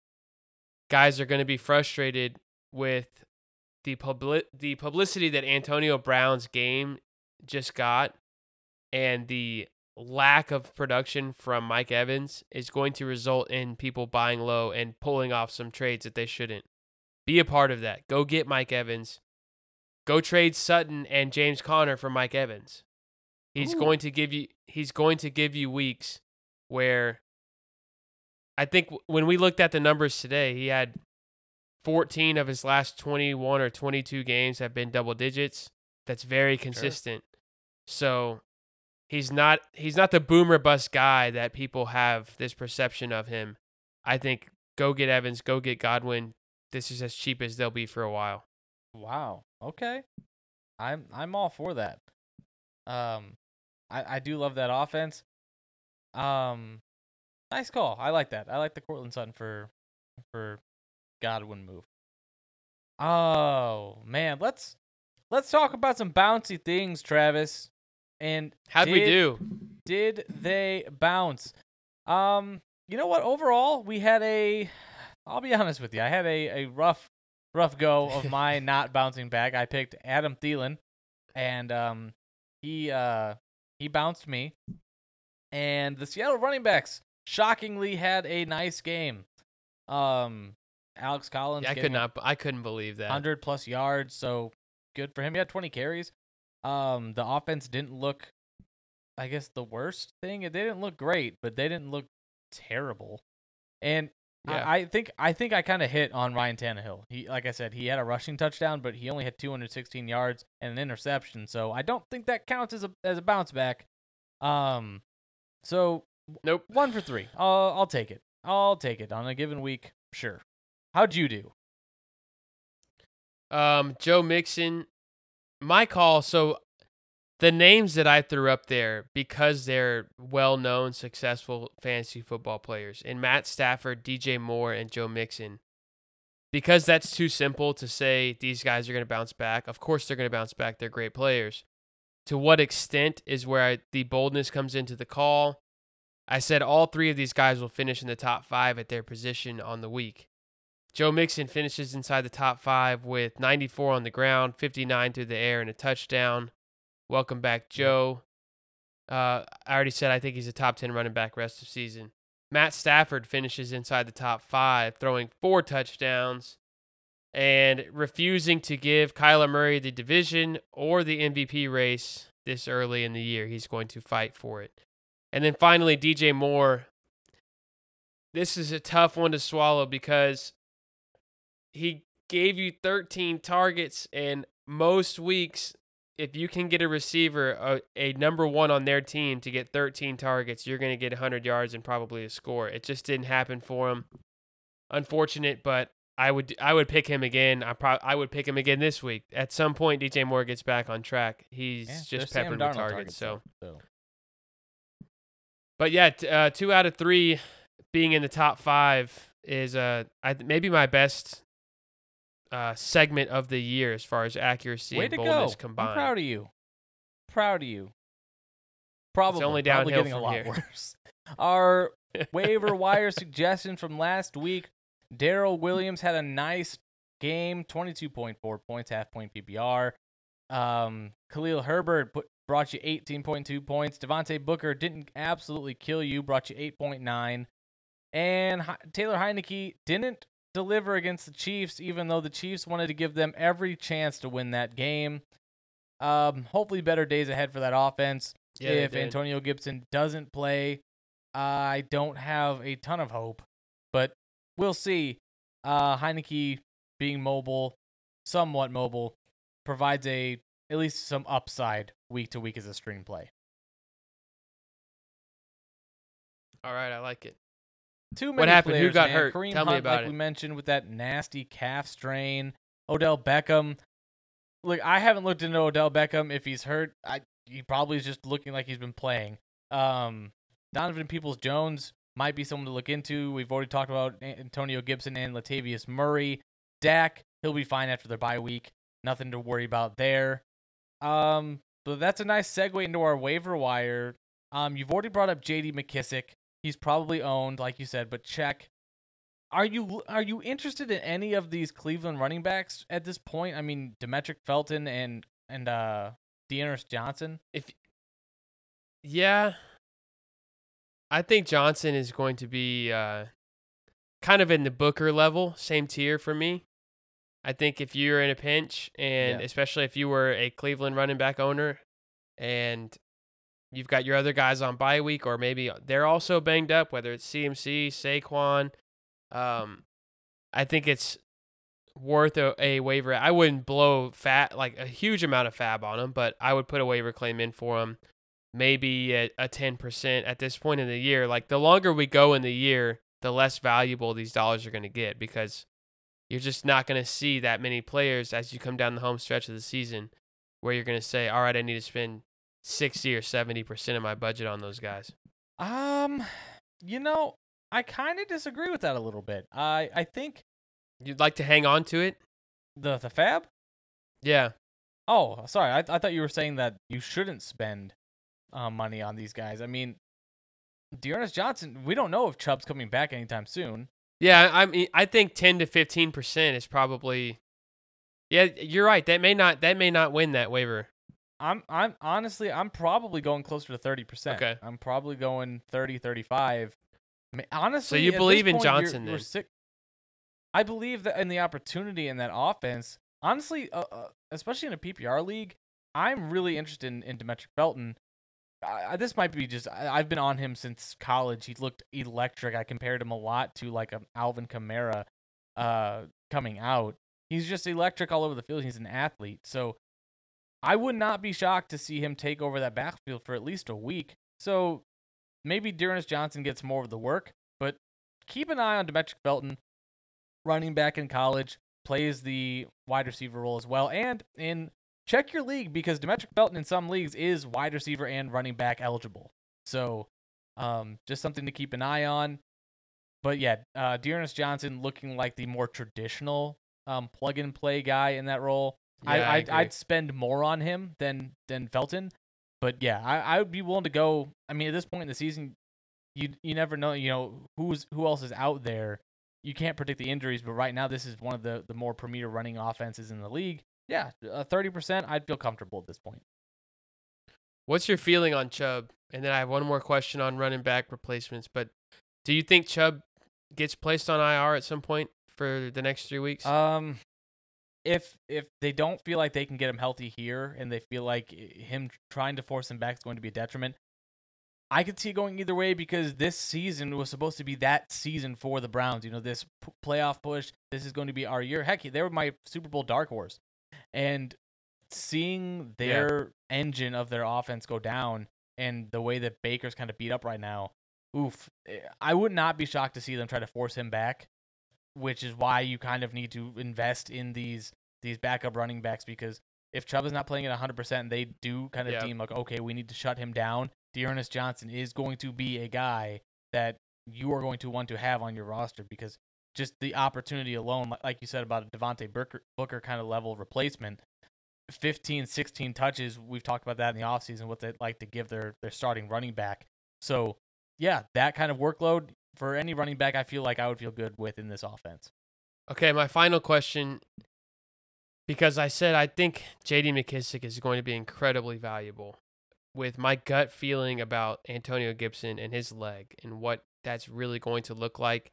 Guys are going to be frustrated with the public the publicity that Antonio Brown's game just got and the lack of production from Mike Evans is going to result in people buying low and pulling off some trades that they shouldn't. Be a part of that. Go get Mike Evans. Go trade Sutton and James Conner for Mike Evans. He's Ooh. going to give you he's going to give you weeks where I think when we looked at the numbers today, he had 14 of his last 21 or 22 games have been double digits. That's very consistent. So he's not he's not the boomer bust guy that people have this perception of him. I think go get Evans, go get Godwin. This is as cheap as they'll be for a while. Wow. Okay. I'm I'm all for that. Um I I do love that offense. Um nice call. I like that. I like the Courtland Sutton for for Godwin move. Oh, man, let's let's talk about some bouncy things, Travis. And How'd we do? did they bounce? Um, you know what? Overall, we had a. I'll be honest with you. I had a, a rough, rough go of my not bouncing back. I picked Adam Thielen, and um, he uh he bounced me. And the Seattle running backs shockingly had a nice game. Um, Alex Collins. Yeah, I could not I couldn't believe that. 100 plus yards, so good for him. He had 20 carries. Um, the offense didn't look, I guess, the worst thing. They didn't look great, but they didn't look terrible. And Yeah. I, I think I think I kind of hit on Ryan Tannehill. He, like I said, he had a rushing touchdown, but he only had 216 yards and an interception. So I don't think that counts as a as a bounce back. Um, so Nope. one for three. I'll I'll take it. I'll take it on a given week. Sure. How'd you do? Um, Joe Mixon, my call. So the names that I threw up there because they're well-known, successful fantasy football players, and Matt Stafford, DJ Moore, and Joe Mixon. Because that's too simple to say these guys are going to bounce back. Of course, they're going to bounce back. They're great players. To what extent is where I, the boldness comes into the call. I said all three of these guys will finish in the top five at their position on the week. Joe Mixon finishes inside the top five with 94 on the ground, 59 through the air, and a touchdown. Welcome back, Joe. Uh, I already said I think he's a top 10 running back rest of season. Matt Stafford finishes inside the top five, throwing four touchdowns and refusing to give Kyler Murray the division or the MVP race this early in the year. He's going to fight for it. And then finally, DJ Moore. This is a tough one to swallow because he gave you 13 targets, and most weeks, if you can get a receiver, a, a number one on their team, to get 13 targets, you're going to get 100 yards and probably a score. It just didn't happen for him. Unfortunate, but I would I would pick him again. I pro- I would pick him again this week. At some point, DJ Moore gets back on track. He's Yeah, just peppered with targets. So, so. but yeah, t- uh, two out of three being in the top five is uh I, maybe my best uh, segment of the year as far as accuracy Way and to go! combined. I'm proud of you. Proud of you. Probably only probably downhill getting a lot here. worse. Our waiver wire suggestion from last week: Darrel Williams had a nice game, 22.4 points, half point PPR. Um, Khalil Herbert put, brought you 18.2 points. Devontae Booker didn't absolutely kill you, brought you 8.9. And Taylor Heinicke didn't deliver against the Chiefs, even though the Chiefs wanted to give them every chance to win that game. Um, hopefully, better days ahead for that offense. Yeah, if. Antonio Gibson doesn't play, I don't have a ton of hope, but we'll see. Uh, Heinicke being mobile, somewhat mobile, provides a at least some upside week to week as a screenplay. All right, I like it. Too many What happened? Who got man. hurt? Kareem Tell me about like it. we mentioned with that nasty calf strain. Odell Beckham. Look, I haven't looked into Odell Beckham. If he's hurt, I he probably is just looking like he's been playing. Um, Donovan Peoples Jones might be someone to look into. We've already talked about Antonio Gibson and Latavius Murray. Dak, he'll be fine after their bye week. Nothing to worry about there. Um, but that's a nice segue into our waiver wire. Um, you've already brought up J.D. McKissic. He's probably owned, like you said, but check. Are you are you interested in any of these Cleveland running backs at this point? I mean, Demetric Felton and and uh D'Ernest Johnson. If yeah, I think Johnson is going to be uh, kind of in the Booker level, same tier for me. I think if you're in a pinch, and Yeah. especially if you were a Cleveland running back owner, and you've got your other guys on bye week, or maybe they're also banged up, whether it's CMC, Saquon, um, I think it's worth a, a waiver. I wouldn't blow fat like a huge amount of FAAB on him, but I would put a waiver claim in for him, maybe at a ten percent at this point in the year. Like the longer we go in the year, the less valuable these dollars are going to get because you're just not going to see that many players as you come down the home stretch of the season where you're going to say, all right, I need to spend sixty or seventy percent of my budget on those guys. Um, you know, I kind of disagree with that a little bit. I I think You'd like to hang on to it, the the FAAB. yeah. Oh, sorry. I I thought you were saying that you shouldn't spend uh, money on these guys. I mean, D'Ernest Johnson. We don't know if Chubb's coming back anytime soon. Yeah, I mean, I think ten to fifteen percent is probably. Yeah, you're right. That may not that may not win that waiver. I'm I'm honestly I'm probably going closer to 30%. Okay. I'm probably going 30 35. I mean, honestly, you at this believe in point, you're- Johnson you're then? sick- I believe that in the opportunity in that offense. Honestly, uh, uh, especially in a PPR league, I'm really interested in, in Demetric Felton. I, I- this might be just I, I've been on him since college. He looked electric. I compared him a lot to like a Alvin Kamara uh, coming out. He's just electric all over the field. He's an athlete. So I would not be shocked to see him take over that backfield for at least a week. So maybe D'Ernest Johnson gets more of the work, but keep an eye on Demetric Felton, running back in college, plays the wide receiver role as well. And in check your league because Demetric Felton in some leagues is wide receiver and running back eligible. So um, just something to keep an eye on. But yeah, uh, D'Ernest Johnson looking like the more traditional um, plug and play guy in that role. I, Yeah, I I'd. I'd spend more on him than than Felton, but yeah, I, I would be willing to go. I mean, at this point in the season, you you never know. You know who's who else is out there. You can't predict the injuries, but right now this is one of the the more premier running offenses in the league. Yeah, thirty percent, I'd feel comfortable at this point. What's your feeling on Chubb? And then I have one more question on running back replacements. But do you think Chubb gets placed on IR at some point for the next three weeks? Um, if if they don't feel like they can get him healthy here, and they feel like him trying to force him back is going to be a detriment, I could see it going either way because this season was supposed to be that season for the Browns. You know, this p- playoff push. This is going to be our year. Heck, they were my Super Bowl dark horse, and seeing Yeah. their engine of their offense go down and the way that Baker's kind of beat up right now, oof, eh, I would not be shocked to see them try to force him back which is why you kind of need to invest in these these backup running backs because if Chubb is not playing at 100% and they do kind of Yeah. deem like okay we need to shut him down D'Ernest Johnson is going to be a guy that you are going to want to have on your roster because just the opportunity alone li- like you said about a Devontae Booker, Booker kind of level replacement 15 16 touches we've talked about that in the offseason what they'd like to give their their starting running back so yeah that kind of workload for any running back I feel like I would feel good with in this offense Okay, my final question, because I said I think J.D. McKissic is going to be incredibly valuable. With my gut feeling about Antonio Gibson and his leg and what that's really going to look like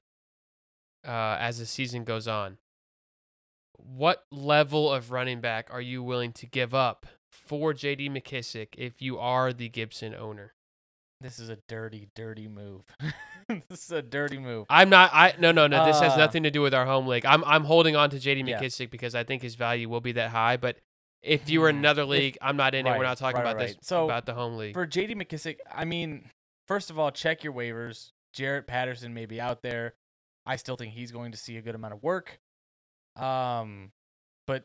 uh, as the season goes on, what level of running back are you willing to give up for J.D. McKissic if you are the Gibson owner? This is a dirty, dirty move. this is a dirty move. I'm not. I no no no. This has Uh, nothing to do with our home league. I'm I'm holding on to J.D. Yeah. McKissic because I think his value will be that high. But if you were in Hmm. another league, I'm not in it. We're not talking right, about right, this. So, about the home league. For JD McKissic, I mean, first of all, check your waivers. Jaret Patterson may be out there. I still think he's going to see a good amount of work. Um, but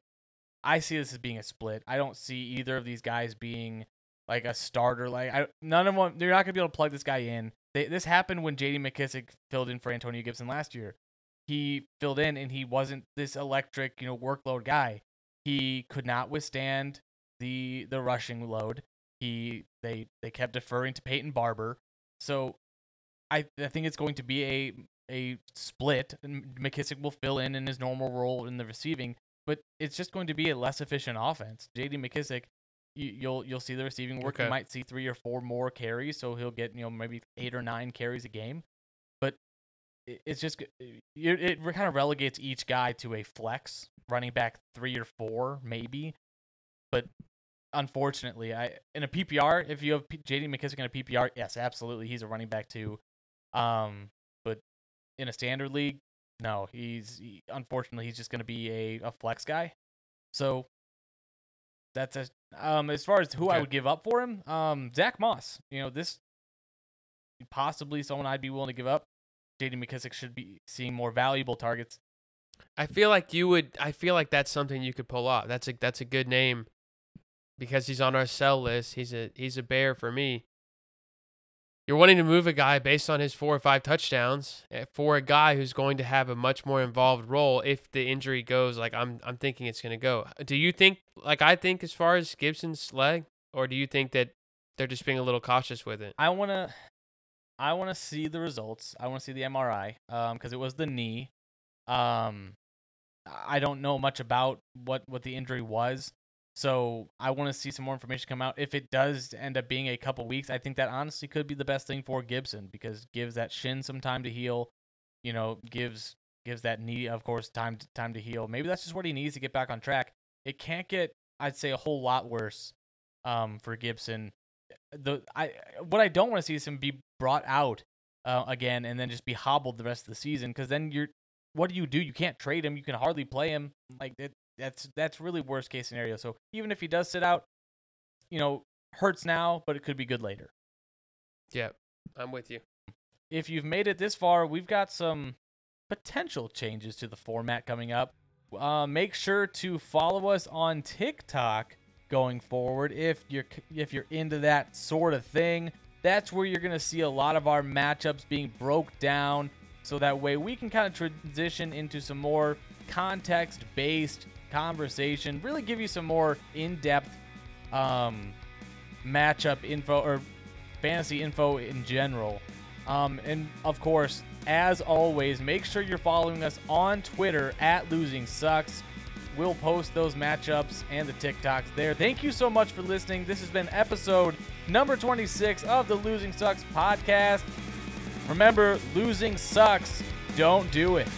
I see this as being a split. I don't see either of these guys being like a starter. Like I, none of them. They're not gonna be able to plug this guy in. They, this happened when J.D. McKissic filled in for Antonio Gibson last year. He filled in and he wasn't this electric, you know, workload guy. He could not withstand the the rushing load. He they they kept deferring to Peyton Barber. So I I think it's going to be a a split. McKissic will fill in in his normal role in the receiving, but it's just going to be a less efficient offense. J.D. McKissic, you, you'll you'll see the receiving work. You might see three or four more carries, so he'll get you know maybe eight or nine carries a game. But it- it's just it, it kind of relegates each guy to a flex running back three or four maybe. But unfortunately, I in a PPR, if you have P- J.D. McKissic in a PPR, yes, absolutely, he's a running back too. Um, but in a standard league, no, he's he, unfortunately he's just going to be a, a flex guy. So that's a um as far as who I would give up for him, um Zack Moss. You know this possibly someone I'd be willing to give up. J.D. McKissic should be seeing more valuable targets. I feel like you would. I feel like that's something you could pull off. That's a that's a good name because he's on our sell list. He's a he's a bear for me. You're wanting to move a guy based on his four or five touchdowns eh, for a guy who's going to have a much more involved role if the injury goes like I'm I'm thinking it's going to go. Do you think like I think as far as Gibson's leg, or do you think that they're just being a little cautious with it? I want to I want to see the results. I want to see the MRI um cuz it was the knee. Um I don't know much about what what the injury was. So, I want to see some more information come out. If it does end up being a couple weeks, I think that honestly could be the best thing for Gibson because gives that shin some time to heal, you know, gives gives that knee of course time to, time to heal. Maybe that's just what he needs to get back on track. It can't get I'd say a whole lot worse um for Gibson the I what I don't want to see is him be brought out uh, again and then just be hobbled the rest of the season because then you're what do you do? You can't trade him. You can hardly play him. Like it, that's that's really worst case scenario. So even if he does sit out, you know, hurts now, but it could be good later. Yeah, I'm with you. If you've made it this far, we've got some potential changes to the format coming up. Uh, make sure to follow us on TikTok going forward if you're if you're into that sort of thing. That's where you're gonna see a lot of our matchups being broke down, so that way we can kind of transition into some more context-based conversation. Really give you some more in-depth um, matchup info or fantasy info in general. Um, and of course, as always, make sure you're following us on Twitter at Losing Sucks. We'll post those matchups and the TikToks there. Thank you so much for listening. This has been episode number 26 of the Losing Sucks podcast. Remember, losing sucks. Don't do it.